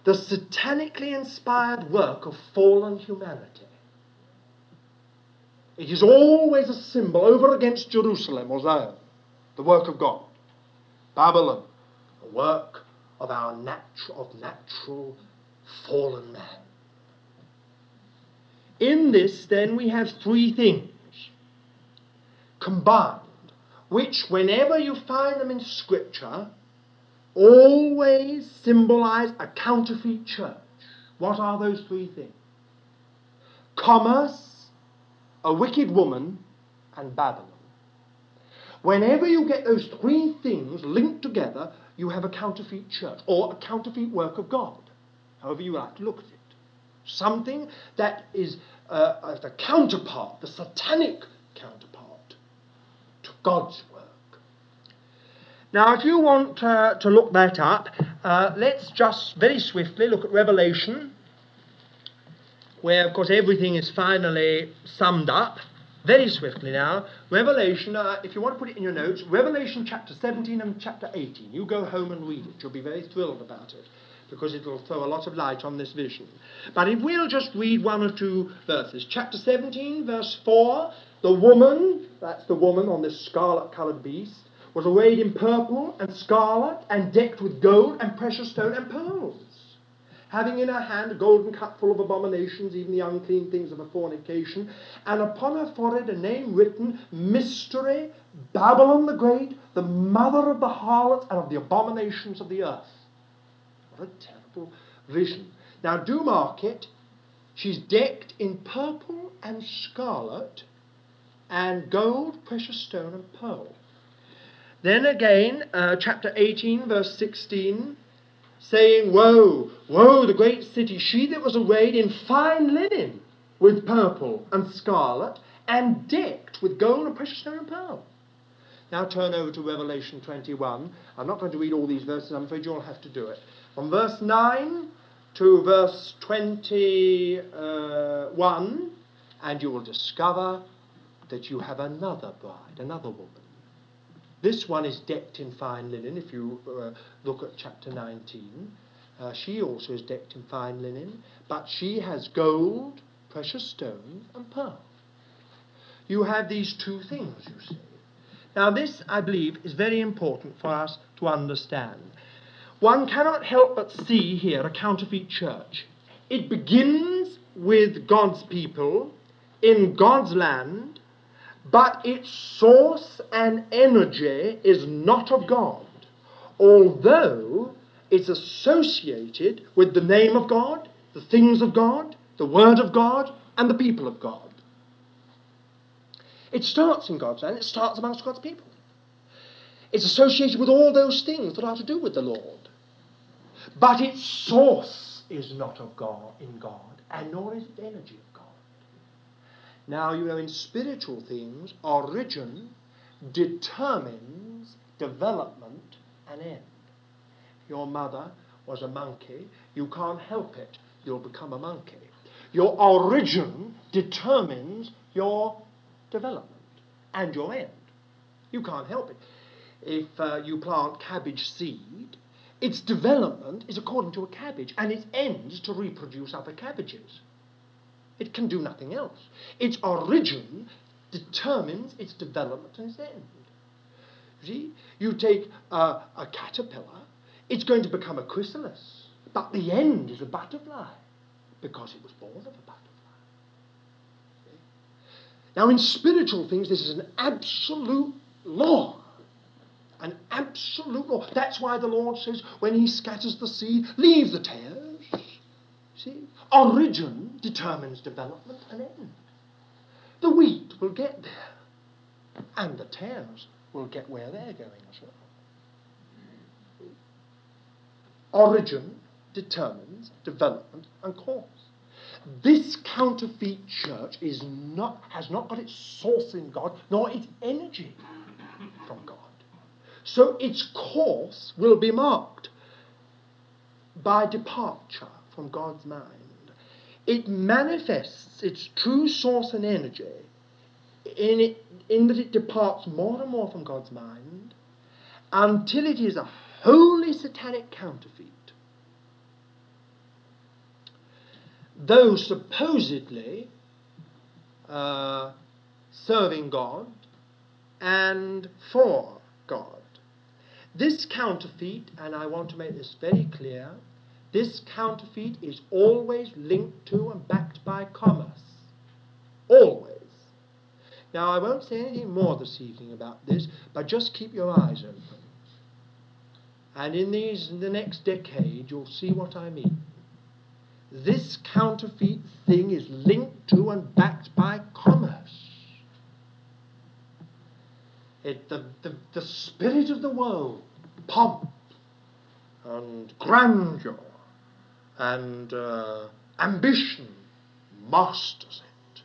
the satanically inspired work of fallen humanity. It is always a symbol over against Jerusalem or Zion, the work of God. Babylon, the work of our natural, of natural fallen man. In this, then, we have three things combined, which, whenever you find them in Scripture, always symbolize a counterfeit church. What are those three things? Commerce, a wicked woman, and Babylon. Whenever you get those three things linked together, you have a counterfeit church or a counterfeit work of God, however you like to look at it. Something that is uh, the counterpart, the satanic counterpart to God's work. Now, if you want uh, to look that up, uh, let's just very swiftly look at Revelation, where, of course, everything is finally summed up. Very swiftly now, Revelation, uh, if you want to put it in your notes, Revelation chapter 17 and chapter 18. You go home and read it. You'll be very thrilled about it because it will throw a lot of light on this vision. But if we'll just read one or two verses. Chapter 17, verse 4 the woman, that's the woman on this scarlet coloured beast, was arrayed in purple and scarlet and decked with gold and precious stone and pearls having in her hand a golden cup full of abominations, even the unclean things of a fornication, and upon her forehead a name written, Mystery, Babylon the Great, the mother of the harlots and of the abominations of the earth. What a terrible vision. Now, do mark it. She's decked in purple and scarlet and gold, precious stone, and pearl. Then again, uh, chapter 18, verse 16 saying, Woe, woe, the great city, she that was arrayed in fine linen, with purple and scarlet, and decked with gold and precious stone and pearl. Now turn over to Revelation 21. I'm not going to read all these verses, I'm afraid you'll have to do it. From verse 9 to verse 21, and you will discover that you have another bride, another woman. This one is decked in fine linen, if you uh, look at chapter 19. Uh, she also is decked in fine linen, but she has gold, precious stones, and pearl. You have these two things, you see. Now, this, I believe, is very important for us to understand. One cannot help but see here a counterfeit church. It begins with God's people in God's land but its source and energy is not of God, although it's associated with the name of God, the things of God, the Word of God, and the people of God. It starts in God's land, it starts amongst God's people. It's associated with all those things that are to do with the Lord. But its source is not of God in God, and nor is its energy. Now, you know, in spiritual things, origin determines development and end. Your mother was a monkey. You can't help it. You'll become a monkey. Your origin determines your development and your end. You can't help it. If uh, you plant cabbage seed, its development is according to a cabbage, and its end is to reproduce other cabbages. It can do nothing else. Its origin determines its development and its end. See, you take a, a caterpillar, it's going to become a chrysalis, but the end is a butterfly because it was born of a butterfly. Now, in spiritual things, this is an absolute law. An absolute law. That's why the Lord says, when He scatters the seed, leave the tares. See? Origin determines development and end. The wheat will get there, and the tares will get where they're going as well. Origin determines development and cause. This counterfeit church is not, has not got its source in God, nor its energy from God. So its course will be marked by departure from God's mind it manifests its true source and energy in, it, in that it departs more and more from God's mind until it is a wholly satanic counterfeit. Though supposedly uh, serving God and for God. This counterfeit, and I want to make this very clear, this counterfeit is always linked to and backed by commerce. Always. Now, I won't say anything more this evening about this, but just keep your eyes open. And in these, in the next decade, you'll see what I mean. This counterfeit thing is linked to and backed by commerce. It, the, the, the spirit of the world, pomp and grandeur and uh, ambition masters it.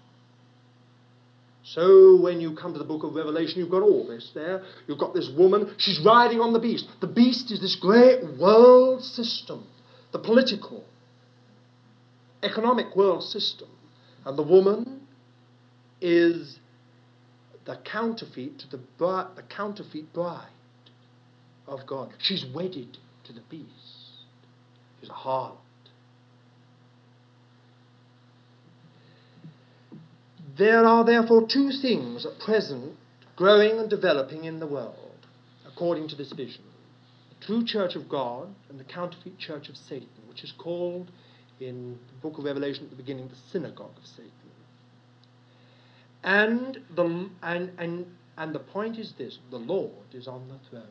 So when you come to the book of Revelation, you've got all this there. You've got this woman, she's riding on the beast. The beast is this great world system, the political, economic world system. And the woman is the counterfeit to the, the counterfeit bride of God. She's wedded to the beast. She's a harlot. There are therefore two things at present growing and developing in the world, according to this vision the true church of God and the counterfeit church of Satan, which is called in the book of Revelation at the beginning the synagogue of Satan. And the, and, and, and the point is this the Lord is on the throne.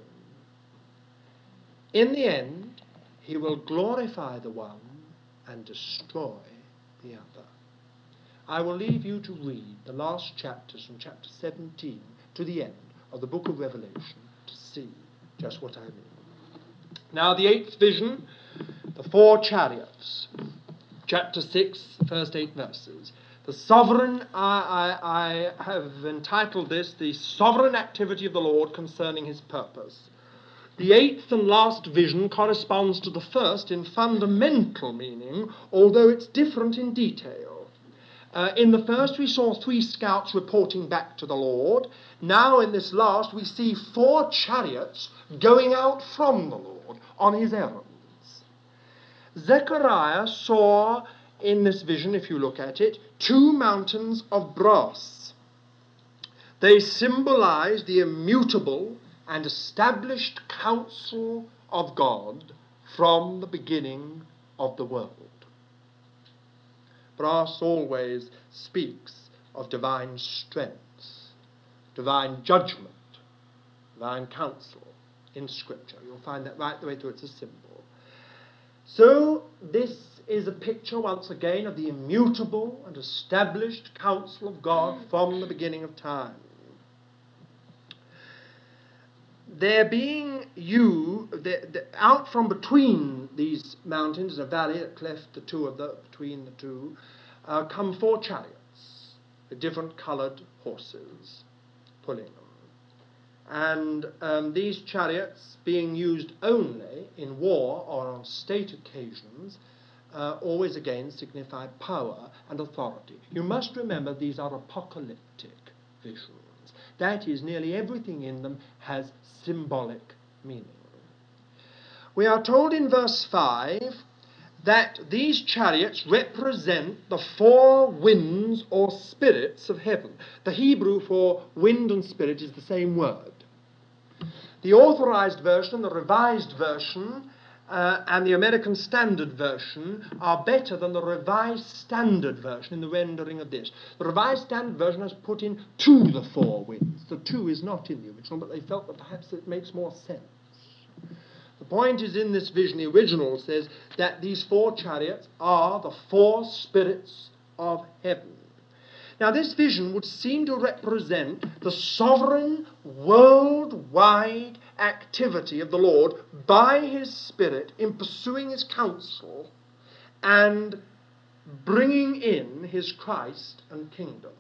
In the end, he will glorify the one and destroy the other. I will leave you to read the last chapters from chapter 17 to the end of the book of Revelation to see just what I mean. Now, the eighth vision, the four chariots, chapter 6, first eight verses. The sovereign, I, I, I have entitled this, The Sovereign Activity of the Lord Concerning His Purpose. The eighth and last vision corresponds to the first in fundamental meaning, although it's different in detail. Uh, in the first, we saw three scouts reporting back to the Lord. Now, in this last, we see four chariots going out from the Lord on his errands. Zechariah saw in this vision, if you look at it, two mountains of brass. They symbolize the immutable and established counsel of God from the beginning of the world. Brass always speaks of divine strength, divine judgment, divine counsel in Scripture. You'll find that right the way through. It's a symbol. So, this is a picture, once again, of the immutable and established counsel of God from the beginning of time. There being you, the, the, out from between these mountains, a valley that cleft the two of the, between the two, uh, come four chariots with different coloured horses pulling them. And um, these chariots, being used only in war or on state occasions, uh, always again signify power and authority. You must remember these are apocalyptic visions. That is, nearly everything in them has symbolic meaning. We are told in verse 5 that these chariots represent the four winds or spirits of heaven. The Hebrew for wind and spirit is the same word. The authorized version, the revised version, uh, and the American Standard Version are better than the Revised Standard Version in the rendering of this. The Revised Standard Version has put in to the four winds. The two is not in the original, but they felt that perhaps it makes more sense. The point is in this vision, the original says that these four chariots are the four spirits of heaven. Now, this vision would seem to represent the sovereign, worldwide activity of the Lord by His Spirit in pursuing His counsel and bringing in His Christ and kingdom.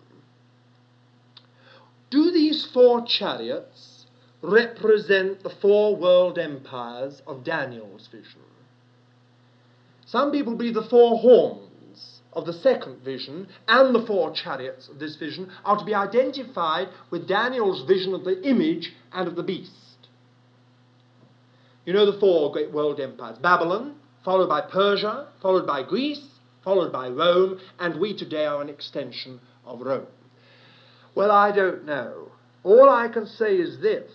Do these four chariots represent the four world empires of Daniel's vision? Some people believe the four horns of the second vision and the four chariots of this vision are to be identified with Daniel's vision of the image and of the beast. You know the four great world empires Babylon, followed by Persia, followed by Greece, followed by Rome, and we today are an extension of Rome. Well, I don't know. All I can say is this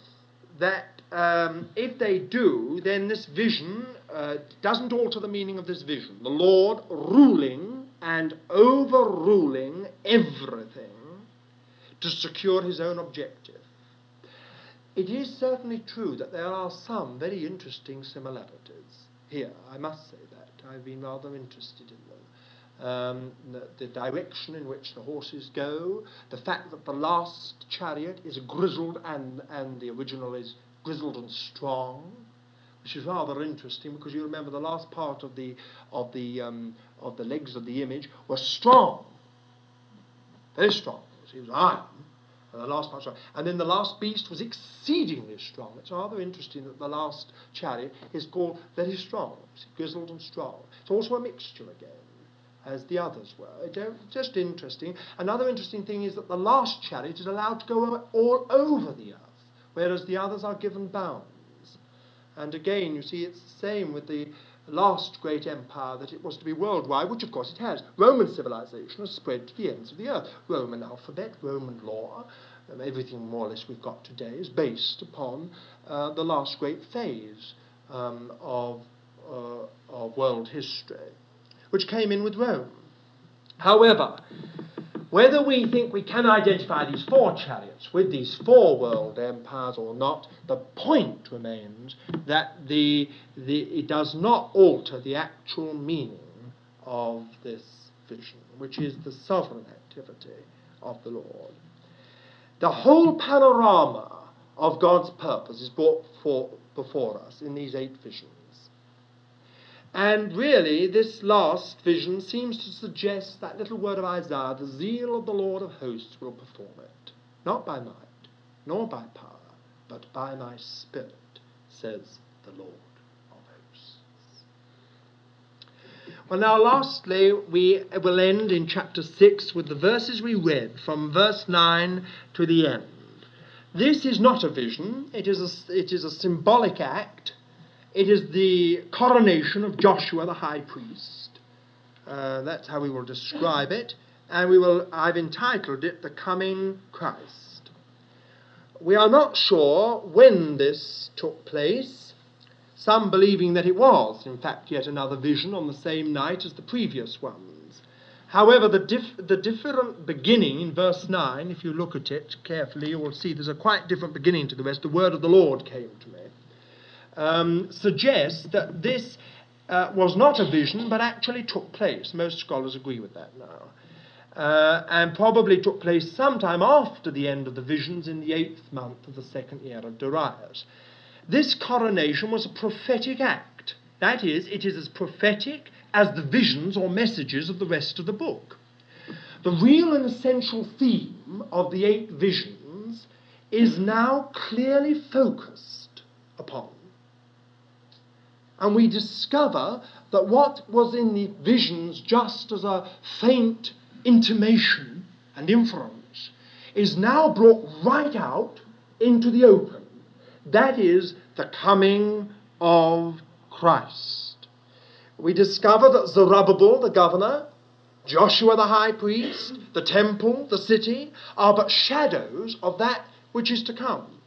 that um, if they do, then this vision uh, doesn't alter the meaning of this vision. The Lord ruling and overruling everything to secure his own objective. It is certainly true that there are some very interesting similarities here, I must say that. I've been rather interested in them. Um, the, the, direction in which the horses go, the fact that the last chariot is grizzled and, and the original is grizzled and strong, which is rather interesting because you remember the last part of the of the um, of the legs of the image were strong, very strong. It was iron, and the last part, and then the last beast was exceedingly strong. It's rather interesting that the last chariot is called very strong, grizzled and strong. It's also a mixture again, as the others were. Just interesting. Another interesting thing is that the last chariot is allowed to go all over the earth, whereas the others are given bounds. And again, you see, it's the same with the last great empire that it was to be worldwide, which of course it has. Roman civilization has spread to the ends of the earth. Roman alphabet, Roman law, um, everything more or less we've got today is based upon uh, the last great phase um, of, uh, of world history, which came in with Rome. However, whether we think we can identify these four chariots with these four world empires or not, the point remains that the, the, it does not alter the actual meaning of this vision, which is the sovereign activity of the Lord. The whole panorama of God's purpose is brought for, before us in these eight visions. And really, this last vision seems to suggest that little word of Isaiah the zeal of the Lord of hosts will perform it. Not by might, nor by power, but by my spirit, says the Lord of hosts. Well, now, lastly, we will end in chapter 6 with the verses we read from verse 9 to the end. This is not a vision, it is a, it is a symbolic act it is the coronation of Joshua the high priest. Uh, that's how we will describe it. And we will, I've entitled it The Coming Christ. We are not sure when this took place, some believing that it was, in fact, yet another vision on the same night as the previous ones. However, the, dif- the different beginning in verse 9, if you look at it carefully, you will see there's a quite different beginning to the rest. The word of the Lord came to me um, suggests that this uh, was not a vision but actually took place. Most scholars agree with that now. Uh, and probably took place sometime after the end of the visions in the eighth month of the second year of Darius. This coronation was a prophetic act. That is, it is as prophetic as the visions or messages of the rest of the book. The real and essential theme of the eight visions is now clearly focused and we discover that what was in the visions just as a faint intimation and inference is now brought right out into the open. That is the coming of Christ. We discover that Zerubbabel, the governor, Joshua the high priest, the temple, the city, are but shadows of that which is to come.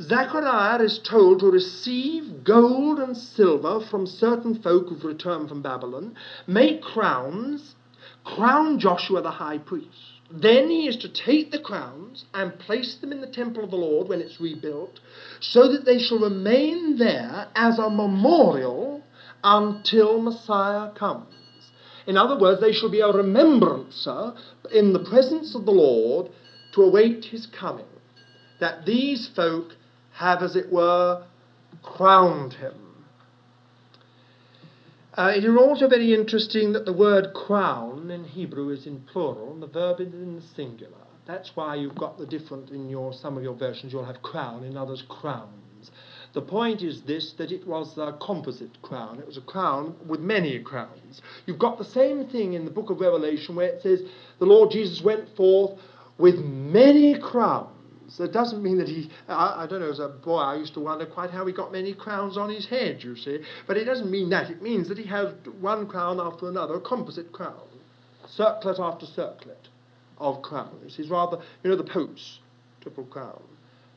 Zechariah is told to receive gold and silver from certain folk who've returned from Babylon, make crowns, crown Joshua the high priest. Then he is to take the crowns and place them in the temple of the Lord when it's rebuilt, so that they shall remain there as a memorial until Messiah comes. In other words, they shall be a remembrancer in the presence of the Lord to await his coming. That these folk have, as it were, crowned him. Uh, it is also very interesting that the word crown in Hebrew is in plural and the verb is in the singular. That's why you've got the different in your some of your versions. You'll have crown, in others crowns. The point is this: that it was a composite crown. It was a crown with many crowns. You've got the same thing in the book of Revelation where it says the Lord Jesus went forth with many crowns. So it doesn't mean that he, I, I, don't know, as a boy I used to wonder quite how he got many crowns on his head, you see. But it doesn't mean that. It means that he has one crown after another, a composite crown, circlet after circlet of crowns. He's rather, you know, the Pope's triple crown.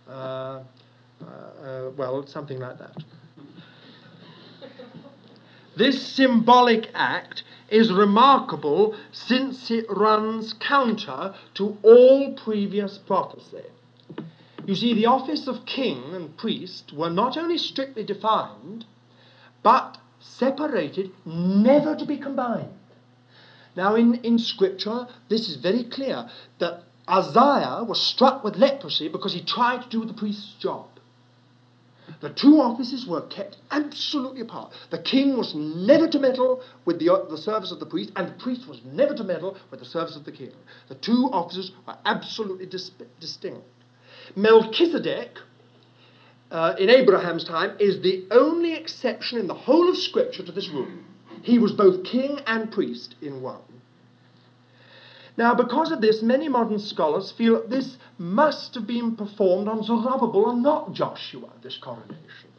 Uh, uh, uh, well, something like that. this symbolic act is remarkable since it runs counter to all previous prophecy. You see, the office of king and priest were not only strictly defined, but separated, never to be combined. Now, in, in Scripture, this is very clear that Uzziah was struck with leprosy because he tried to do the priest's job. The two offices were kept absolutely apart. The king was never to meddle with the, the service of the priest, and the priest was never to meddle with the service of the king. The two offices were absolutely dis- distinct. Melchizedek, uh, in Abraham's time, is the only exception in the whole of Scripture to this rule. He was both king and priest in one. Now, because of this, many modern scholars feel that this must have been performed on Zerubbabel and not Joshua, this coronation.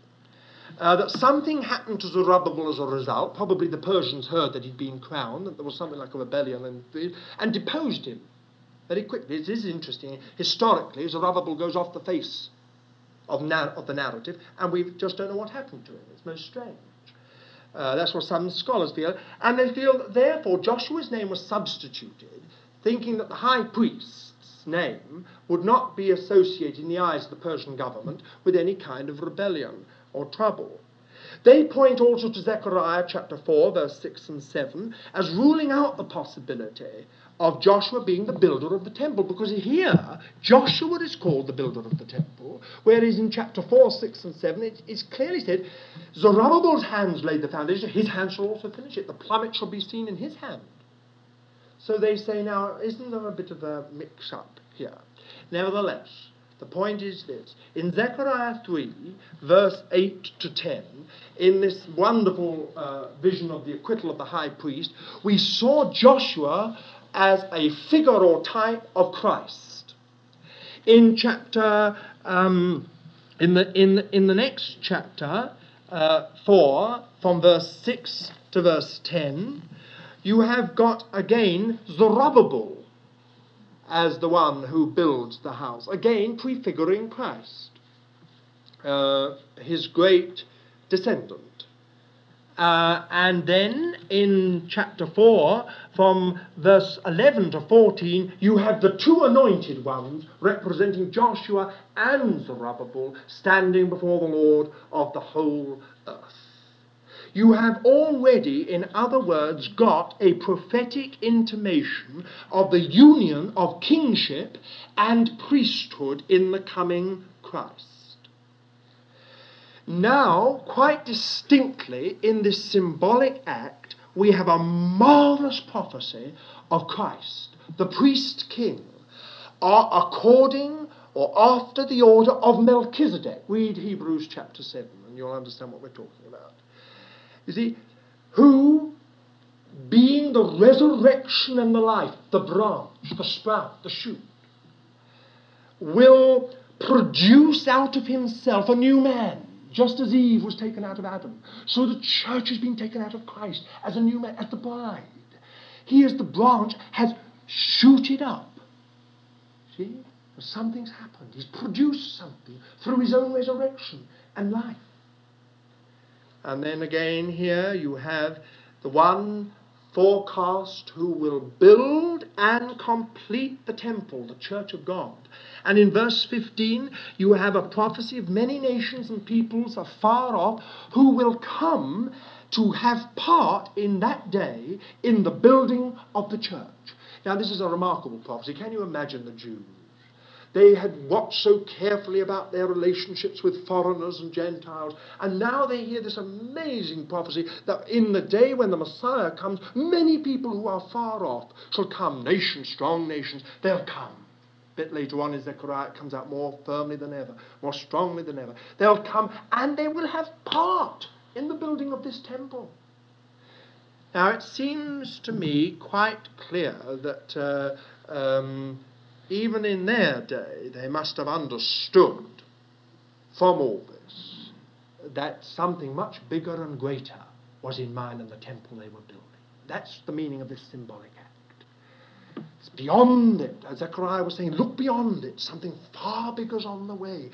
Uh, that something happened to Zerubbabel as a result. Probably the Persians heard that he'd been crowned, that there was something like a rebellion, and, and deposed him very quickly. It is interesting. Historically, Zerubbabel goes off the face of, na- of the narrative, and we just don't know what happened to him. It's most strange. Uh, that's what some scholars feel. And they feel that therefore Joshua's name was substituted thinking that the high priest's name would not be associated in the eyes of the Persian government with any kind of rebellion or trouble. They point also to Zechariah chapter 4, verse 6 and 7, as ruling out the possibility of Joshua being the builder of the temple, because here Joshua is called the builder of the temple, whereas in chapter 4, 6 and 7 it's clearly said, Zerubbabel's hands laid the foundation, his hands shall also finish it, the plummet shall be seen in his hand. So they say, now, isn't there a bit of a mix up here? Nevertheless, the point is this. In Zechariah 3, verse 8 to 10, in this wonderful uh, vision of the acquittal of the high priest, we saw Joshua as a figure or type of Christ. In chapter, um, in, the, in, in the next chapter, uh, 4, from verse 6 to verse 10, you have got again Zerubbabel as the one who builds the house, again prefiguring Christ, uh, his great descendant. Uh, and then in chapter 4, from verse 11 to 14, you have the two anointed ones representing Joshua and Zerubbabel standing before the Lord of the whole earth you have already, in other words, got a prophetic intimation of the union of kingship and priesthood in the coming Christ. Now, quite distinctly, in this symbolic act, we have a marvelous prophecy of Christ, the priest king, according or after the order of Melchizedek. Read Hebrews chapter 7, and you'll understand what we're talking about. You see, who, being the resurrection and the life, the branch, the sprout, the shoot, will produce out of himself a new man, just as Eve was taken out of Adam. So the church has been taken out of Christ as a new man, as the bride. He, as the branch, has shooted up. See? Something's happened. He's produced something through his own resurrection and life. And then again, here you have the one forecast who will build and complete the temple, the church of God. And in verse 15, you have a prophecy of many nations and peoples afar off who will come to have part in that day in the building of the church. Now, this is a remarkable prophecy. Can you imagine the Jews? They had watched so carefully about their relationships with foreigners and Gentiles. And now they hear this amazing prophecy that in the day when the Messiah comes, many people who are far off shall come. Nations, strong nations, they'll come. A bit later on in Zechariah, comes out more firmly than ever, more strongly than ever. They'll come and they will have part in the building of this temple. Now, it seems to me quite clear that uh, um, even in their day, they must have understood from all this that something much bigger and greater was in mind than the temple they were building. That's the meaning of this symbolic act. It's beyond it. As Zechariah was saying, look beyond it. Something far bigger's on the way.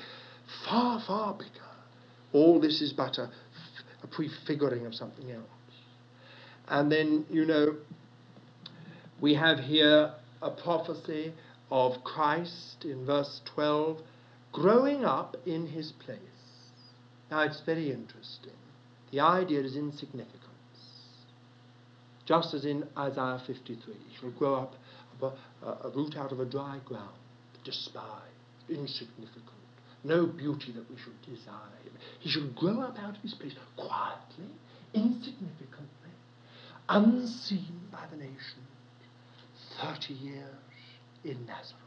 Far, far bigger. All this is but a, a prefiguring of something else. And then, you know, we have here a prophecy of Christ in verse 12 growing up in his place. Now, it's very interesting. The idea is insignificance. Just as in Isaiah 53, he shall grow up a, a root out of a dry ground, despised, insignificant, no beauty that we should desire. He shall grow up out of his place quietly, insignificantly, unseen by the nation. Thirty years in Nazareth.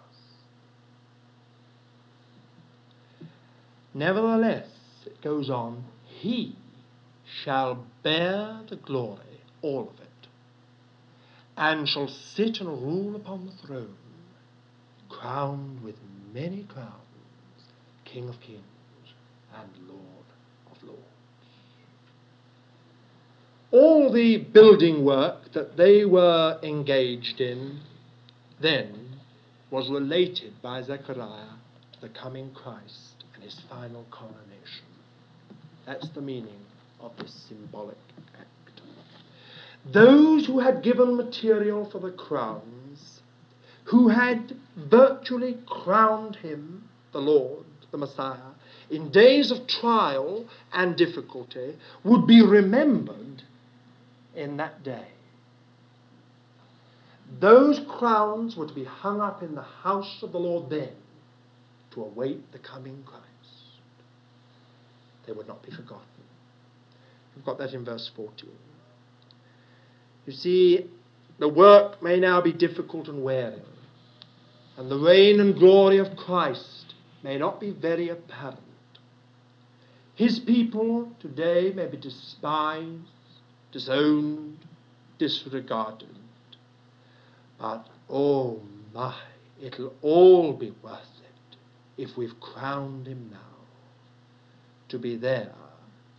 Nevertheless, it goes on, he shall bear the glory, all of it, and shall sit and rule upon the throne, crowned with many crowns, King of kings and Lord of lords. All the building work that they were engaged in then was related by Zechariah to the coming Christ and his final coronation. That's the meaning of this symbolic act. Those who had given material for the crowns, who had virtually crowned him, the Lord, the Messiah, in days of trial and difficulty, would be remembered in that day. Those crowns were to be hung up in the house of the Lord then to await the coming Christ. They would not be forgotten. We've got that in verse 14. You see, the work may now be difficult and wearing, and the reign and glory of Christ may not be very apparent. His people today may be despised, disowned, disregarded. But oh my, it'll all be worth it if we've crowned him now to be there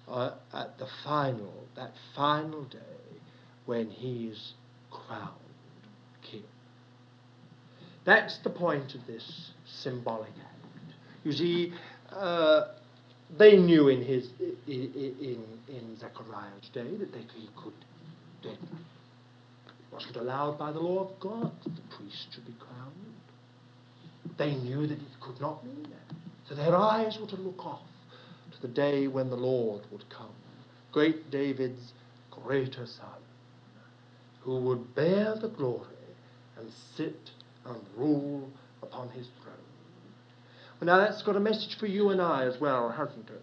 uh, at the final, that final day when he's crowned king. That's the point of this symbolic act. You see, uh, they knew in his in in, in Zechariah's day that they, he could that wasn't allowed by the law of God that the priest should be crowned. They knew that it could not mean that. So their eyes were to look off to the day when the Lord would come, great David's greater son, who would bear the glory and sit and rule upon his throne. Well, now that's got a message for you and I as well, hasn't it?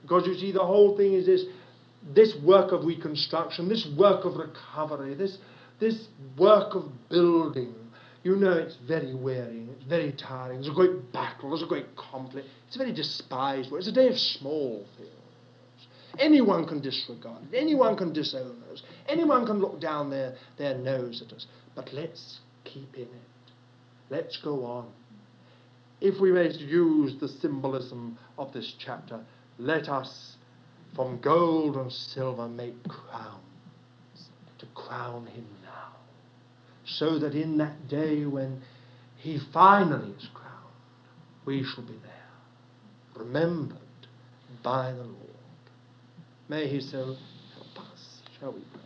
Because you see, the whole thing is this this work of reconstruction, this work of recovery, this, this work of building. You know it's very wearing, it's very tiring. There's a great battle, there's a great conflict. It's a very despised work. It's a day of small things. Anyone can disregard it. Anyone can disown us. Anyone can look down their, their nose at us. But let's keep in it. Let's go on. If we may use the symbolism of this chapter, let us from gold and silver make crowns to crown him now, so that in that day when he finally is crowned, we shall be there, remembered by the Lord. May he so help us, shall we?